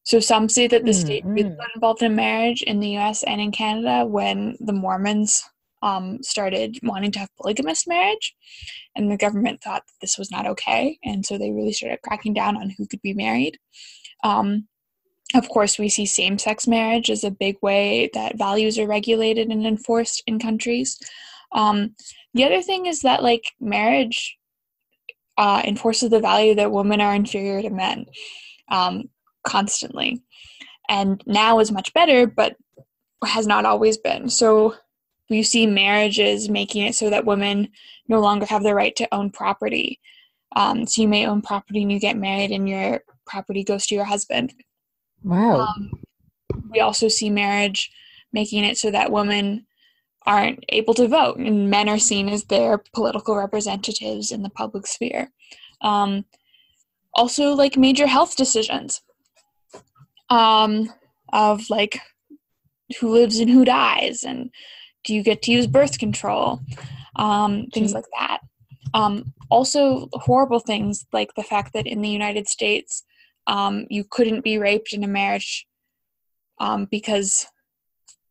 so some say that the state really Mhm. got involved in marriage in the U.S. and in Canada when the Mormons um, started wanting to have polygamous marriage, and the government thought that this was not okay, and so they really started cracking down on who could be married. Um, of course, we see same-sex marriage as a big way that values are regulated and enforced in countries. Um, the other thing is that like marriage uh, enforces the value that women are inferior to men um, constantly. And now is much better, but has not always been. So you see marriages making it so that women no longer have the right to own property. Um, so you may own property and you get married, and your property goes to your husband. Wow. Um, we also see marriage making it so that women aren't able to vote and men are seen as their political representatives in the public sphere. Um, also, like major health decisions um, of like who lives and who dies, and do you get to use birth control, um, things like that. Um, also, horrible things like the fact that in the United States, um, you couldn't be raped in a marriage um, because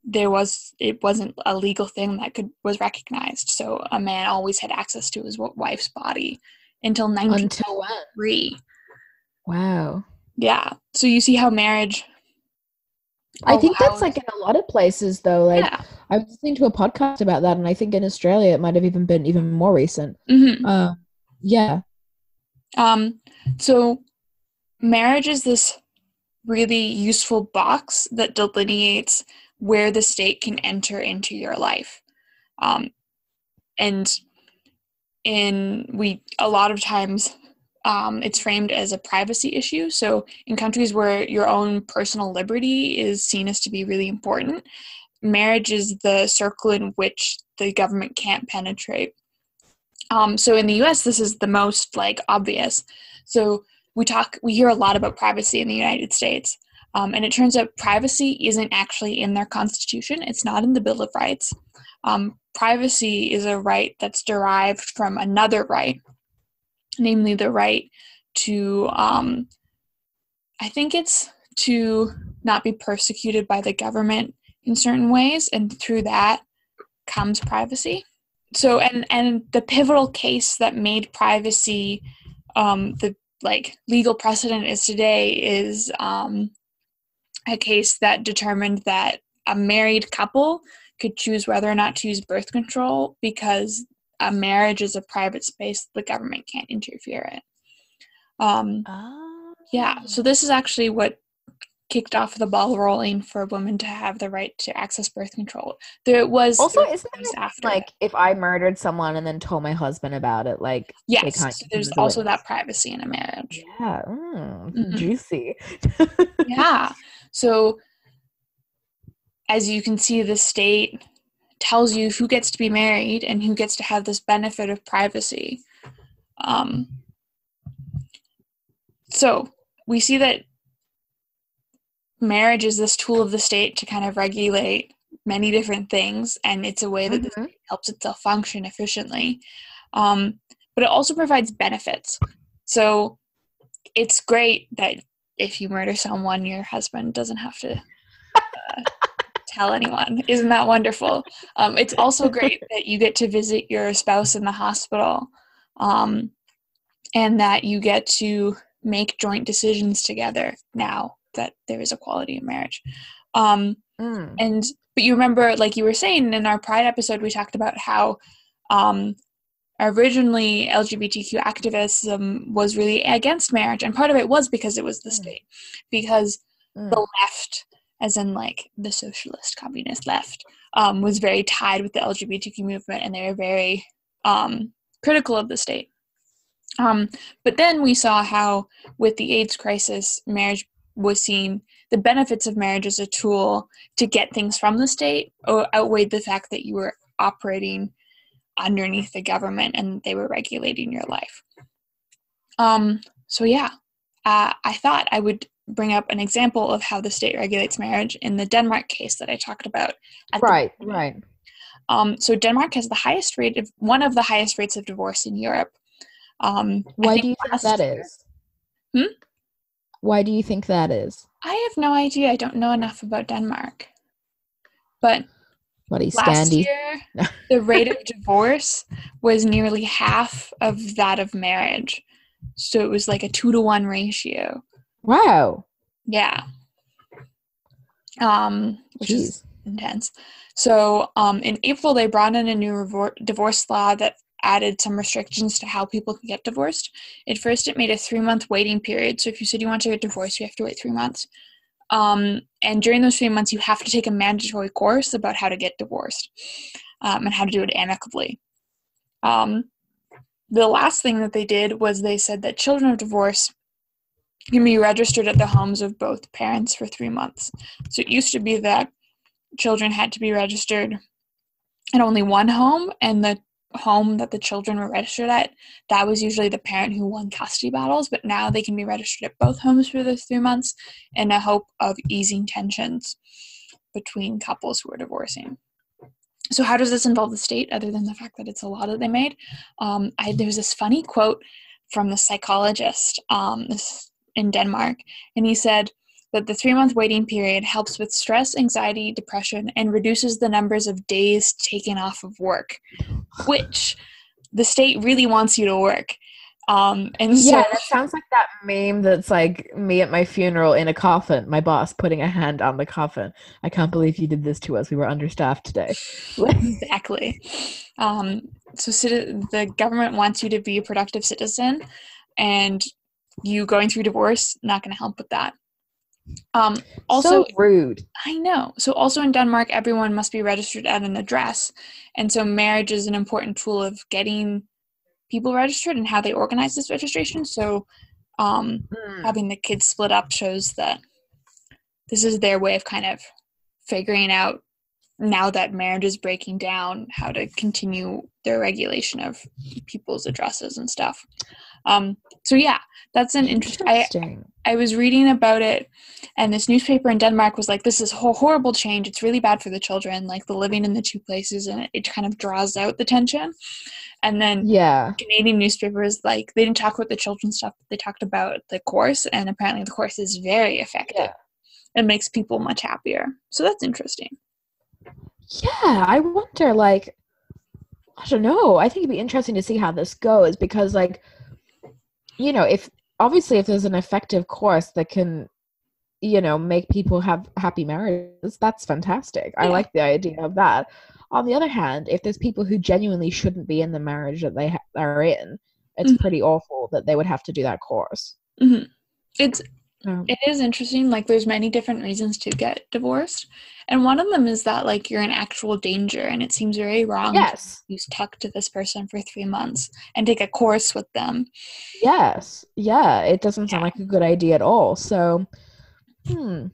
there was it wasn't a legal thing that could was recognized. So a man always had access to his wife's body until Until 1903. when? Wow. Yeah. So you see how marriage. I think that's like in a lot of places though. Like yeah. I was listening to a podcast about that, and I think in Australia it might have even been even more recent. hmm Um, yeah. Um, so marriage is this really useful box that delineates where the state can enter into your life. Um, and in we a lot of times um, it's framed as a privacy issue. So in countries where your own personal liberty is seen as to be really important, marriage is the circle in which the government can't penetrate. Um, so in the U.S., this is the most like obvious. So we talk, we hear a lot about privacy in the United States, um, and it turns out privacy isn't actually in their constitution. It's not in the Bill of Rights. Um, privacy is a right that's derived from another right, namely the right to, um, I think it's to not be persecuted by the government in certain ways, and through that comes privacy so and and the pivotal case that made privacy um, the like legal precedent is today is um, a case that determined that a married couple could choose whether or not to use birth control because a marriage is a private space the government can't interfere in um, yeah so this is actually what kicked off the ball rolling for women to have the right to access birth control there was Also, isn't it after like if I murdered someone and then told my husband about it, like Yes, so there's also witness? that privacy in a marriage. Yeah, mm, Mhm. juicy. (laughs) yeah. So as you can see, the state tells you who gets to be married and who gets to have this benefit of privacy. Um, so we see that marriage is this tool of the state to kind of regulate many different things, and it's a way that the Mhm. state helps itself function efficiently. Um, but it also provides benefits. So it's great that if you murder someone, your husband doesn't have to uh, tell anyone. Isn't that wonderful? Um, it's also great that you get to visit your spouse in the hospital um, and that you get to make joint decisions together now that there is equality in marriage. Um, Mm. and but you remember like you were saying in our pride episode we talked about how um originally lgbtq activism was really against marriage and part of it was because it was the Mm. state because Mm. the left as in like the socialist communist left um, was very tied with the lgbtq movement and they were very um, critical of the state um, but then we saw how with the aids crisis marriage was seen the benefits of marriage as a tool to get things from the state outweighed the fact that you were operating underneath the government and they were regulating your life. Um, so, yeah, uh, I thought I would bring up an example of how the state regulates marriage in the Denmark case that I talked about. At the Right, right. Um, so, Denmark has the highest rate of one of the highest rates of divorce in Europe. Um, Why do you think that year- is? Hmm? Why do you think that is? I have no idea. I don't know enough about Denmark. But Bloody last Scandi. year, the rate of (laughs) divorce was nearly half of that of marriage. So it was like a two to one ratio. Wow. Yeah. Um, which is intense. So um, in April, they brought in a new revor- divorce law that added some restrictions to how people can get divorced. At first, it made a three month waiting period. So if you said you want to get divorced, you have to wait three months. Um, and during those three months, you have to take a mandatory course about how to get divorced um, and how to do it amicably. Um, the last thing that they did was they said that children of divorce can be registered at the homes of both parents for three months. So it used to be that children had to be registered at only one home, and the home that the children were registered at, that was usually the parent who won custody battles. But now they can be registered at both homes for those three months in a hope of easing tensions between couples who are divorcing. So, how does this involve the state, other than the fact that it's a law that they made? Um, I, there's this funny quote from the psychologist um, in Denmark, and he said that the three month waiting period helps with stress, anxiety, depression, and reduces the numbers of days taken off of work, which the state really wants you to work. Um, and so, yeah, it sounds like that meme that's like me at my funeral in a coffin, my boss putting a hand on the coffin. I can't believe you did this to us. We were understaffed today. (laughs) exactly. Um, so the government wants you to be a productive citizen, and you going through divorce not going to help with that. Um, also, so rude. I know. So, also in Denmark, everyone must be registered at an address, and so marriage is an important tool of getting people registered and how they organize this registration. So, um, mm. having the kids split up shows that this is their way of kind of figuring out now that marriage is breaking down how to continue their regulation of people's addresses and stuff. Um, so yeah, that's an interesting. interesting. I, I was reading about it, and this newspaper in Denmark was like, "This is a horrible change. It's really bad for the children, like the living in the two places, and it, it kind of draws out the tension." And then yeah, Canadian newspapers like they didn't talk about the children stuff, but they talked about the course, and apparently the course is very effective. Yeah. It makes people much happier. So that's interesting. Yeah, I wonder, like, I don't know. I think it'd be interesting to see how this goes because, like, you know, if obviously if there's an effective course that can, you know, make people have happy marriages, that's fantastic. Yeah. I like the idea of that. On the other hand, if there's people who genuinely shouldn't be in the marriage that they ha- are in, it's mm-hmm. pretty awful that they would have to do that course. Mm-hmm. It's it is interesting. Like, there's many different reasons to get divorced, and one of them is that like you're in actual danger, and it seems very wrong. Yes, to stuck to this person for three months and take a course with them. Yes, yeah, it doesn't sound yeah. like a good idea at all. So, hmm,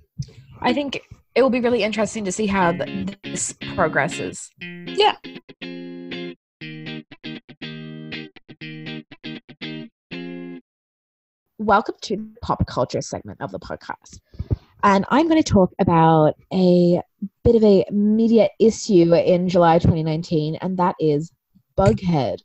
I think it will be really interesting to see how this progresses. Yeah. Welcome to the pop culture segment of the podcast. And I'm going to talk about a bit of a media issue in July 2019, and that is Bughead.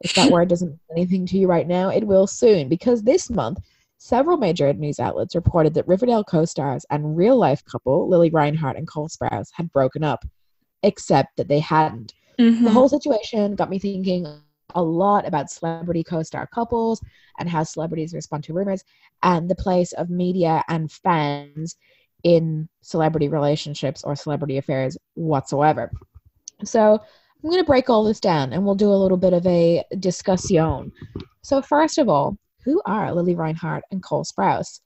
If that (laughs) word doesn't mean anything to you right now, it will soon, because this month, several major news outlets reported that Riverdale co stars and real life couple Lili Reinhart and Cole Sprouse had broken up, except that they hadn't. Mm-hmm. The whole situation got me thinking a lot about celebrity co star couples and how celebrities respond to rumors and the place of media and fans in celebrity relationships or celebrity affairs whatsoever. So I'm going to break all this down and we'll do a little bit of a discussion. So, first of all, who are Lili Reinhart and Cole Sprouse?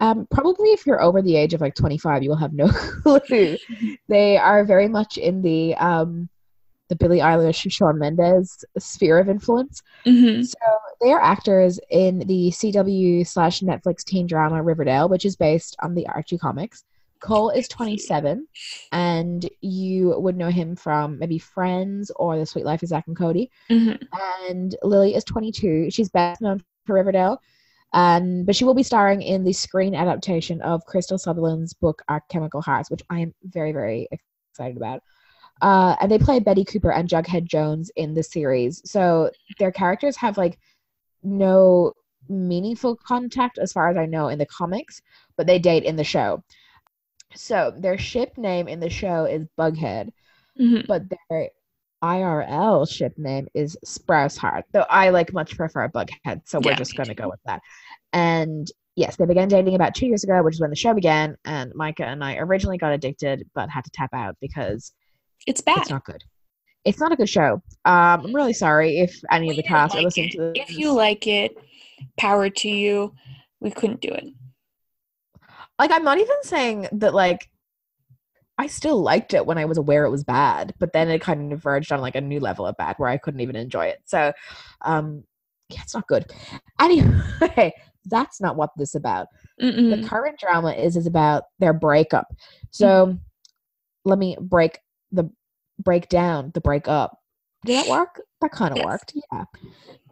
Um, probably if you're over the age of like 25, you will have no (laughs) clue. (laughs) they are very much in the um, the Billie Eilish, Shawn Mendes sphere of influence. Mm-hmm. So they are actors in the CW slash Netflix teen drama Riverdale, which is based on the Archie comics. Cole is 27, and you would know him from maybe Friends or The Suite Life of Zack and Cody. Mm-hmm. And Lili is 22. She's best known for Riverdale, um, but she will be starring in the screen adaptation of Krystal Sutherland's book Our Chemical Hearts, which I am very, very excited about. Uh, and they play Betty Cooper and Jughead Jones in the series. So their characters have like no meaningful contact, as far as I know, in the comics, but they date in the show. So their ship name in the show is Bughead, mm-hmm. but their IRL ship name is Sprouseheart. Though I like much prefer Bughead, so we're just going to go with that. And yes, they began dating about two years ago, which is when the show began. And Micah and I originally got addicted, but had to tap out because it's bad. It's not good. it's not a good show. Um, I'm really sorry if any of the cast didn't are listening it. to this. If you like it, power to you. We couldn't do it. like I'm not even saying that like I still liked it when I was aware it was bad, but then it kind of verged on like a new level of bad where I couldn't even enjoy it. So um yeah, it's not good. Anyway, (laughs) that's not what this is about. The Mm-mm. current drama is is about their breakup. So let me break the break down the breakup. Did that work? That kind of Yes. worked. Yeah.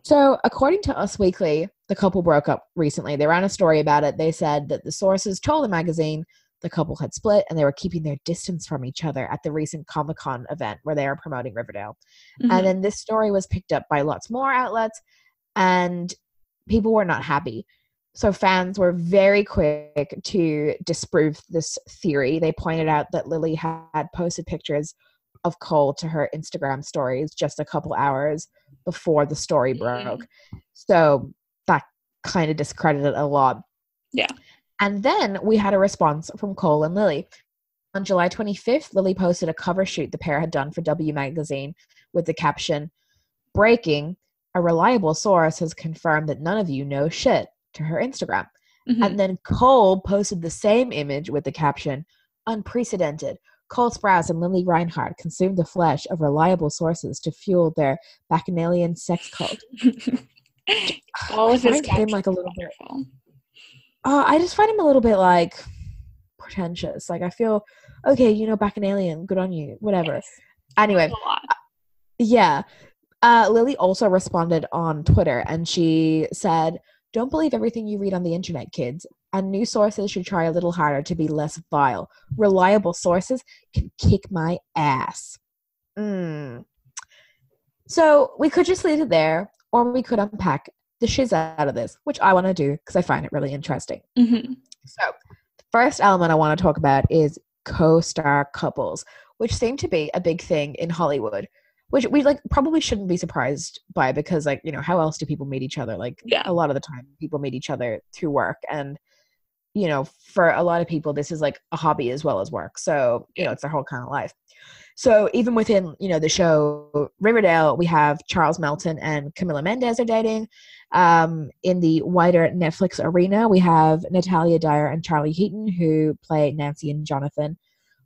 So according to Us Weekly, the couple broke up recently. They ran a story about it. They said that the sources told the magazine the couple had split and they were keeping their distance from each other at the recent Comic Con event where they are promoting Riverdale. Mhm. And then this story was picked up by lots more outlets, and people were not happy. So fans were very quick to disprove this theory. They pointed out that Lili had posted pictures of Cole to her Instagram stories just a couple hours before the story mm-hmm. broke. So that kind of discredited a lot. Yeah. And then we had a response from Cole and Lili. On July 25th, Lili posted a cover shoot the pair had done for W Magazine with the caption Breaking, a reliable source has confirmed that none of you know shit to her Instagram. Mhm. And then Cole posted the same image with the caption Unprecedented. Cole Sprouse and Lili Reinhart consumed the flesh of reliable sources to fuel their bacchanalian sex cult. (laughs) All I of his him like a little bit uh, I just find him a little bit like pretentious. Like I feel okay, you know, bacchanalian, good on you, whatever. Yes. Anyway, A yeah. Uh, Lili also responded on Twitter and she said, Don't believe everything you read on the internet, kids. And new sources should try a little harder to be less vile. Reliable sources can kick my ass. Mm. So we could just leave it there, or we could unpack the shiz out of this, which I want to do because I find it really interesting. Mhm. So, the first element I want to talk about is co-star couples, which seem to be a big thing in Hollywood, which we like probably shouldn't be surprised by because like, you know, how else do people meet each other? Like Yeah. a lot of the time people meet each other through work and you know, for a lot of people this is like a hobby as well as work. So, you know, it's their whole kind of life. So even within, you know, the show Riverdale, we have Charles Melton and Camila Mendes are dating. Um, in the wider Netflix arena, we have Natalia Dyer and Charlie Heaton, who play Nancy and Jonathan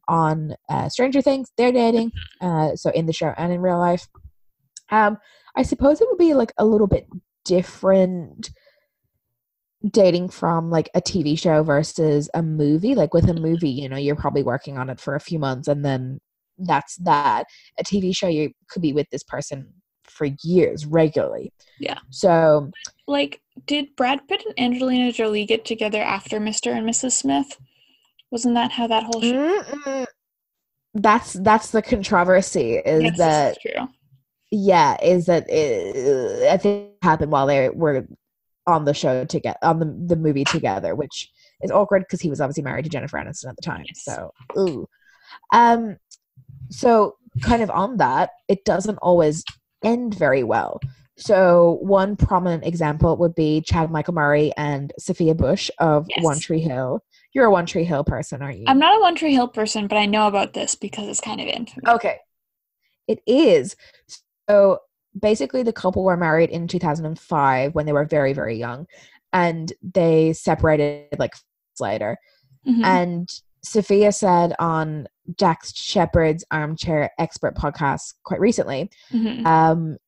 on uh, Stranger Things. They're dating, uh, so in the show and in real life. Um, I suppose it would be like a little bit different dating from like a TV show versus a movie. Like with a movie, you know, you're probably working on it for a few months and then that's that. A TV show, you could be with this person for years regularly. Yeah. So Like, did Brad Pitt and Angelina Jolie get together after Mr. and Mrs. Smith? Wasn't that how that whole show? That's that's the controversy is Yes, this that is true. yeah is that it, I think happened while they were on the show together on the the movie together, which is awkward because he was obviously married to Jennifer Aniston at the time. Yes. So ooh, um, so kind of on that, it doesn't always end very well. So one prominent example would be Chad Michael Murray and Sophia Bush of Yes. One Tree Hill. You're a One Tree Hill person, aren't you? I'm not a One Tree Hill person, but I know about this because it's kind of infamous. Okay. It is. So basically, the couple were married in 2005 when they were very, very young, and they separated like later. Mhm. And Sophia said on Dax Shepard's Armchair Expert podcast quite recently, Mhm. um,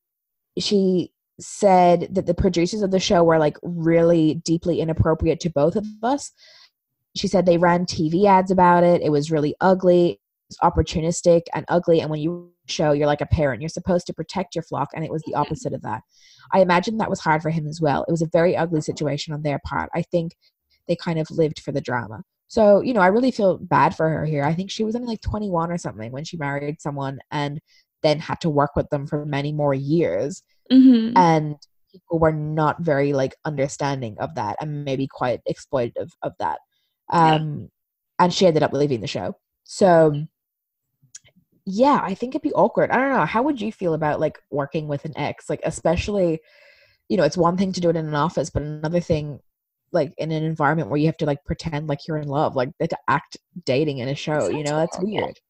she said that the producers of the show were like really deeply inappropriate to both of us. She said they ran TV ads about it. It was really ugly, it was opportunistic and ugly. And when you show, you're like a parent, you're supposed to protect your flock, and it was the opposite of that. I imagine that was hard for him as well. It was a very ugly situation on their part. I think they kind of lived for the drama. So, you know, I really feel bad for her here. I think she was only like 21 or something when she married someone and then had to work with them for many more years Mhm. and people were not very like understanding of that and maybe quite exploitative of that Yeah. um and she ended up leaving the show so yeah i think it'd be awkward i don't know how would you feel about like working with an ex like especially you know it's one thing to do it in an office but another thing like in an environment where you have to like pretend like you're in love like to act dating in a show you know that's horrible. weird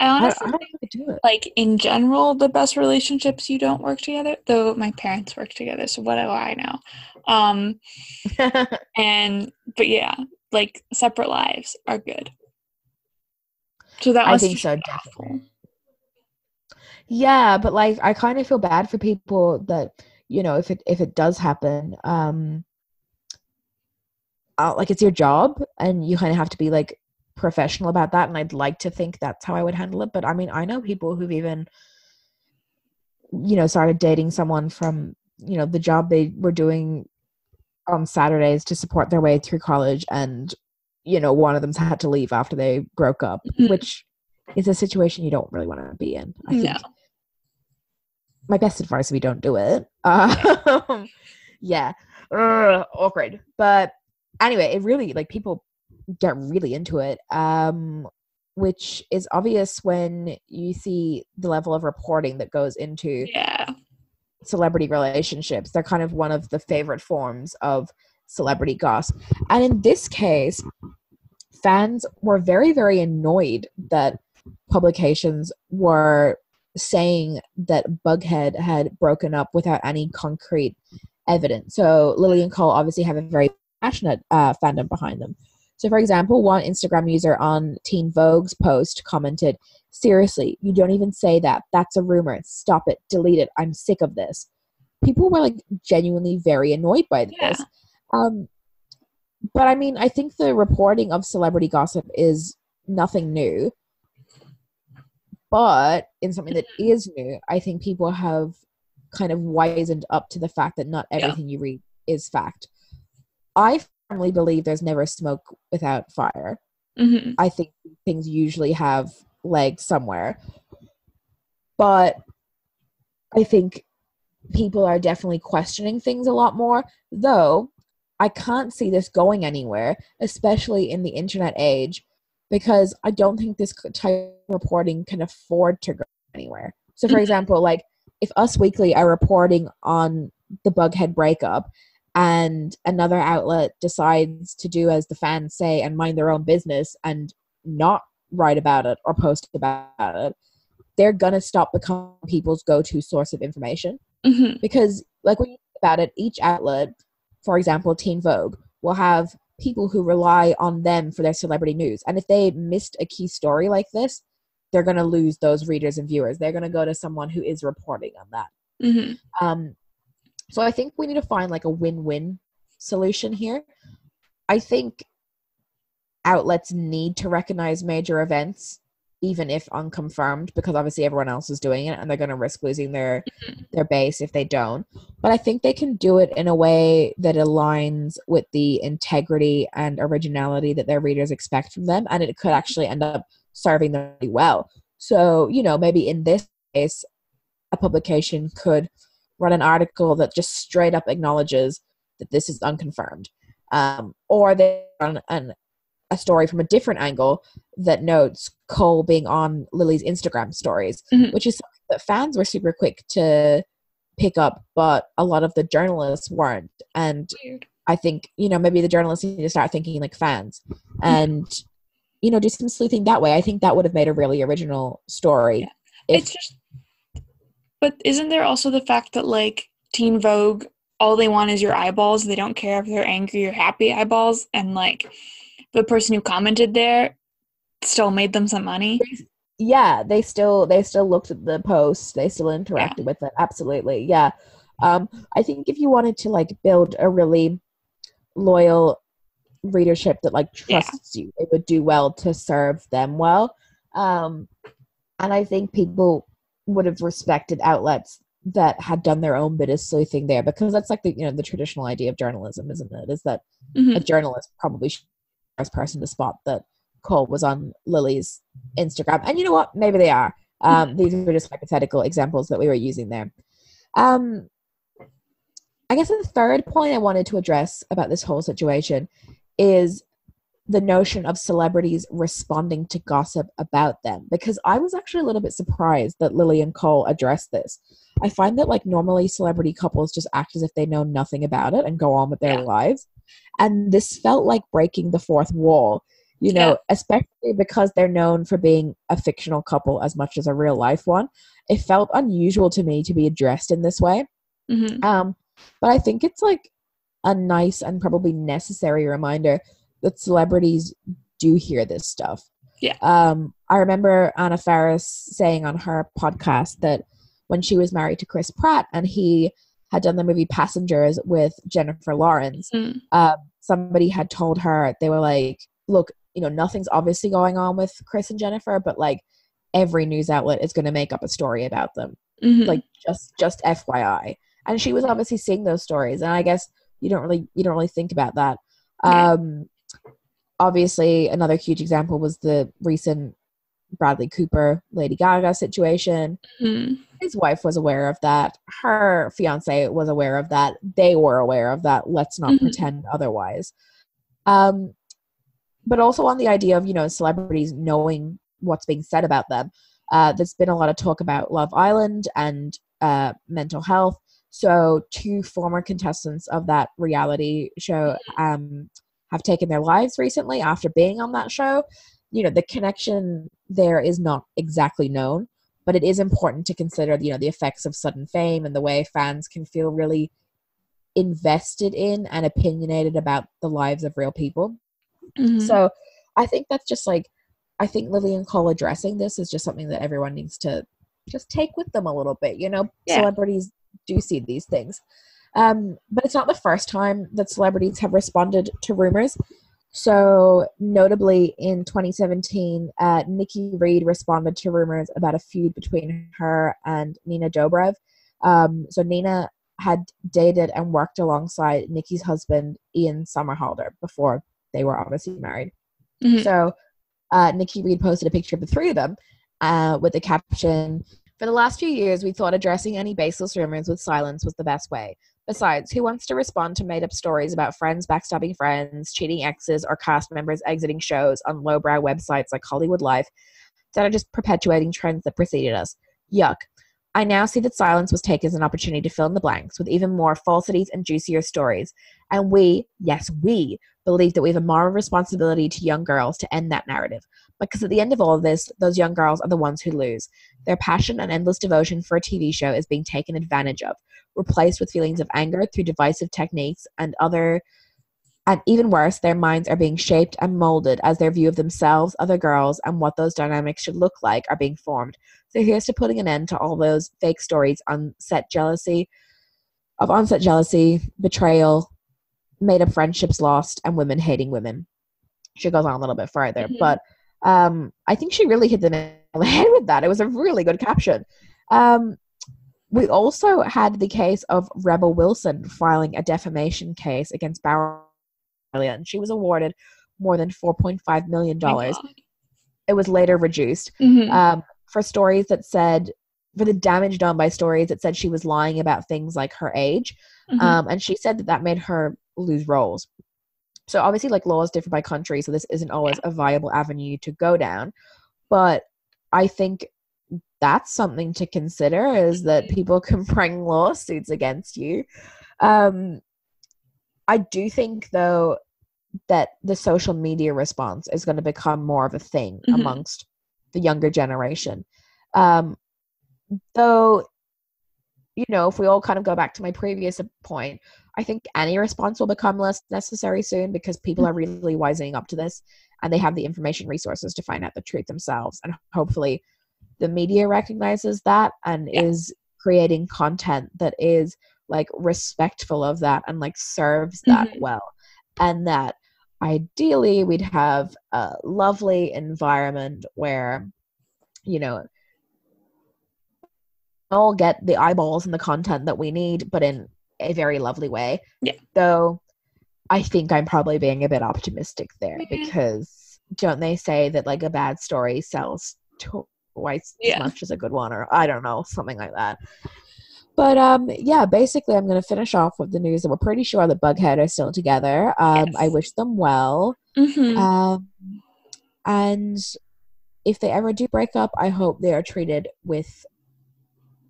I honestly I think, think do it. like in general, the best relationships you don't work together. Though my parents work together, so what do I know? Um, (laughs) and but yeah, like separate lives are good. So that I think so, awful. yeah, but like I kind of feel bad for people that you know if it if it does happen, um, uh, like it's your job and you kind of have to be like professional about that. And I'd like to think that's how I would handle it. But I mean, I know people who've even you know started dating someone from you know the job they were doing on Saturdays to support their way through college and you know one of them's had to leave after they broke up Mhm. which is a situation you don't really want to be in I think No. my best advice would be don't do it um, (laughs) yeah Ugh, awkward but anyway it really like people get really into it um which is obvious when you see the level of reporting that goes into Yeah. Celebrity relationships. They're kind of one of the favorite forms of celebrity gossip. And in this case, fans were very, very annoyed that publications were saying that Bughead had broken up without any concrete evidence. So Lili and Cole obviously have a very passionate uh, fandom behind them. So, for example, one Instagram user on Teen Vogue's post commented, Seriously, you don't even say that. That's a rumor. Stop it. Delete it. I'm sick of this. People were like genuinely very annoyed by this. Yeah. Um, but I mean, I think the reporting of celebrity gossip is nothing new. But in something that is new, I think people have kind of wizened up to the fact that not Yeah. everything you read is fact. I firmly believe there's never smoke without fire. hmm I think things usually have legs somewhere. But I think people are definitely questioning things a lot more, though I can't see this going anywhere, especially in the internet age, because I don't think this type of reporting can afford to go anywhere. So, for Mhm. example, like if Us Weekly are reporting on the Bughead breakup and another outlet decides to do as the fans say and mind their own business and not write about it or post about it, they're gonna stop becoming people's go-to source of information. Hmm because like when you think about it each outlet for example teen vogue will have people who rely on them for their celebrity news. And if they missed a key story like this they're going to lose those readers and viewers. They're going to go to someone who is reporting on that. Hmm um, so I think we need to find like a win-win solution here. I think outlets need to recognize major events, even if unconfirmed, because obviously everyone else is doing it, and they're going to risk losing their mm-hmm. their base if they don't. But I think they can do it in a way that aligns with the integrity and originality that their readers expect from them, and it could mm-hmm. actually end up serving them really well. So you know, maybe in this case, a publication could run an article that just straight up acknowledges that this is unconfirmed, um, or they run an, a story from a different angle that notes Cole being on Lili's Instagram stories, Mhm. which is something that fans were super quick to pick up, but a lot of the journalists weren't. And Weird. I think you know maybe the journalists need to start thinking like fans, and you know do some sleuthing that way. I think that would have made a really original story. Yeah. If, it's just but isn't there also the fact that like teen vogue all they want is your eyeballs. They don't care if they're angry or happy eyeballs. And like the person who commented there still made them some money. Yeah they still they still looked at the post. They still interacted with it. Absolutely. Yeah. Um i think if you wanted to like build a really loyal readership that like Yeah. trusts you it would do well to serve them well. Um and i think people would have respected outlets that had done their own bit of sleuthing there because that's like the you know the traditional idea of journalism isn't it is that Mhm. a journalist probably should be the first person to spot that Cole was on Lili's Instagram. And you know what? Maybe they are. Um, these were just hypothetical examples that we were using there. Um, I guess the third point I wanted to address about this whole situation is the notion of celebrities responding to gossip about them because I was actually a little bit surprised that Lili and Cole addressed this. I find that like normally celebrity couples just act as if they know nothing about it and go on with their Yeah. lives. And this felt like breaking the fourth wall You know, Yeah. especially because they're known for being a fictional couple as much as a real life one. It felt unusual to me to be addressed in this way. Mhm. Um, but I think it's like a nice and probably necessary reminder that celebrities do hear this stuff. Yeah. Um, I remember Anna Faris saying on her podcast that when she was married to Chris Pratt and he had done the movie Passengers with Jennifer Lawrence, Mm. um, somebody had told her they were like, "Look, you know, nothing's obviously going on with Chris and Jennifer, but like every news outlet is going to make up a story about them." Mhm. like just just FYI. And she was obviously seeing those stories, and I guess you don't really you don't really think about that. Um, obviously, another huge example was the recent Bradley Cooper Lady Gaga situation. Mhm. His wife was aware of that. Her fiance was aware of that. They were aware of that. Let's not Mhm. pretend otherwise. Um, but also on the idea of you know celebrities knowing what's being said about them. Uh, there's been a lot of talk about Love Island and uh, mental health. So two former contestants of that reality show um, have taken their lives recently after being on that show. You know the connection there is not exactly known, but it is important to consider you know the effects of sudden fame and the way fans can feel really invested in and opinionated about the lives of real people. Mhm. So I think that's just like I think Lili and Cole addressing this is just something that everyone needs to just take with them a little bit. You know, Yeah. celebrities do see these things. Um, but it's not the first time that celebrities have responded to rumors. So, notably in 2017, uh, Nikki Reed responded to rumors about a feud between her and Nina Dobrev. Um, so, Nina had dated and worked alongside Nikki's husband, Ian Somerhalder, before they were obviously married. Mhm. So uh, Nikki Reed posted a picture of the three of them uh, with the caption For the last few years, we thought addressing any baseless rumors with silence was the best way. Besides, who wants to respond to made up stories about friends backstabbing friends, cheating exes, or cast members exiting shows on lowbrow websites like Hollywood Life that are just perpetuating trends that preceded us? Yuck. I now see that silence was taken as an opportunity to fill in the blanks with even more falsities and juicier stories. And we, yes, we, believe that we have a moral responsibility to young girls to end that narrative. Because at the end of all of this, those young girls are the ones who lose. Their passion and endless devotion for a TV show is being taken advantage of, replaced with feelings of anger through divisive techniques and other. And even worse, their minds are being shaped and molded as their view of themselves, other girls, and what those dynamics should look like are being formed. So here's to putting an end to all those fake stories on set jealousy, of onset jealousy, betrayal, made up friendships lost, and women hating women. She goes on a little bit further, Mhm. but um, I think she really hit the nail on the (laughs) head with that. It was a really good caption. Um, we also had the case of Rebel Wilson filing a defamation case against Bauer, and she was awarded more than four point five million My dollars. God. It was later reduced Mhm. um, for stories that said for the damage done by stories that said she was lying about things like her age Mhm. um, and she said that that made her lose roles so obviously like laws differ by country so this isn't always a viable avenue to go down but i think that's something to consider is that people (laughs) can bring lawsuits against you. Um, i do think though that the social media response is going to become more of a thing Mhm. amongst the younger generation. Um, though you know if we all kind of go back to my previous point i think any response will become less necessary soon because people are really wising up to this and they have the information resources to find out the truth themselves and hopefully the media recognizes that and Yeah. is creating content that is like respectful of that and like serves that Mhm. well and that ideally we'd have a lovely environment where you know all get the eyeballs and the content that we need but in a very lovely way Yeah. though i think i'm probably being a bit optimistic there Mhm. because don't they say that like a bad story sells twice Yeah. as much as a good one or i don't know something like that but um yeah basically i'm going to finish off with the news that we're pretty sure that bughead are still together um i wish them well Mhm. um, and if they ever do break up, I hope they are treated with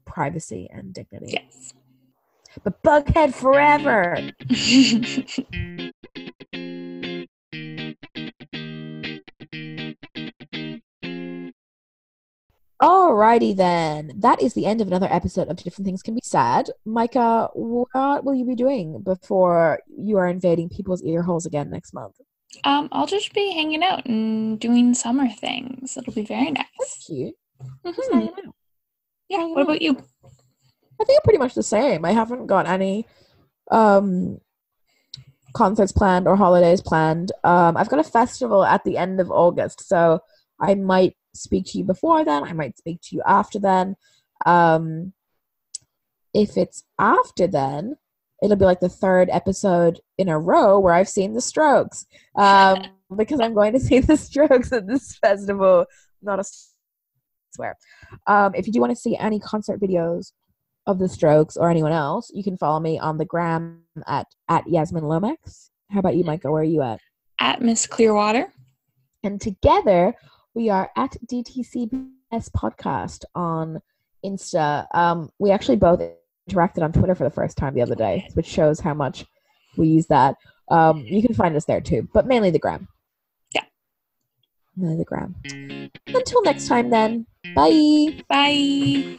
privacy and dignity. yes. But Bughead forever. (laughs) Alrighty then. That is the end of another episode of Different Things Can Be Sad. Micah, what will you be doing before you are invading people's ear holes again next month? Um, I'll just be hanging out and doing summer things. It'll be very nice. That's cute. Mhm. out. Yeah. What out. about you? I think I'm pretty much the same. I haven't got any um concerts planned or holidays planned. Um I've got a festival at the end of August, so I might speak to you before then, I might speak to you after then. Um if it's after then, it'll be like the third episode in a row where I've seen the strokes. Um (laughs) because I'm going to see the strokes at this festival. Not a swear. Um if you do want to see any concert videos of the Strokes or anyone else, you can follow me on the gram at at Yasmin Lomax. How about you, Micah? Where are you at? At Miss Clearwater. And together we are at DTCBS Podcast on Insta. Um, we actually both interacted on Twitter for the first time the other day, which shows how much we use that. Um, you can find us there too, but mainly the gram. Yeah. Mainly the gram. Until next time, then. Bye. Bye.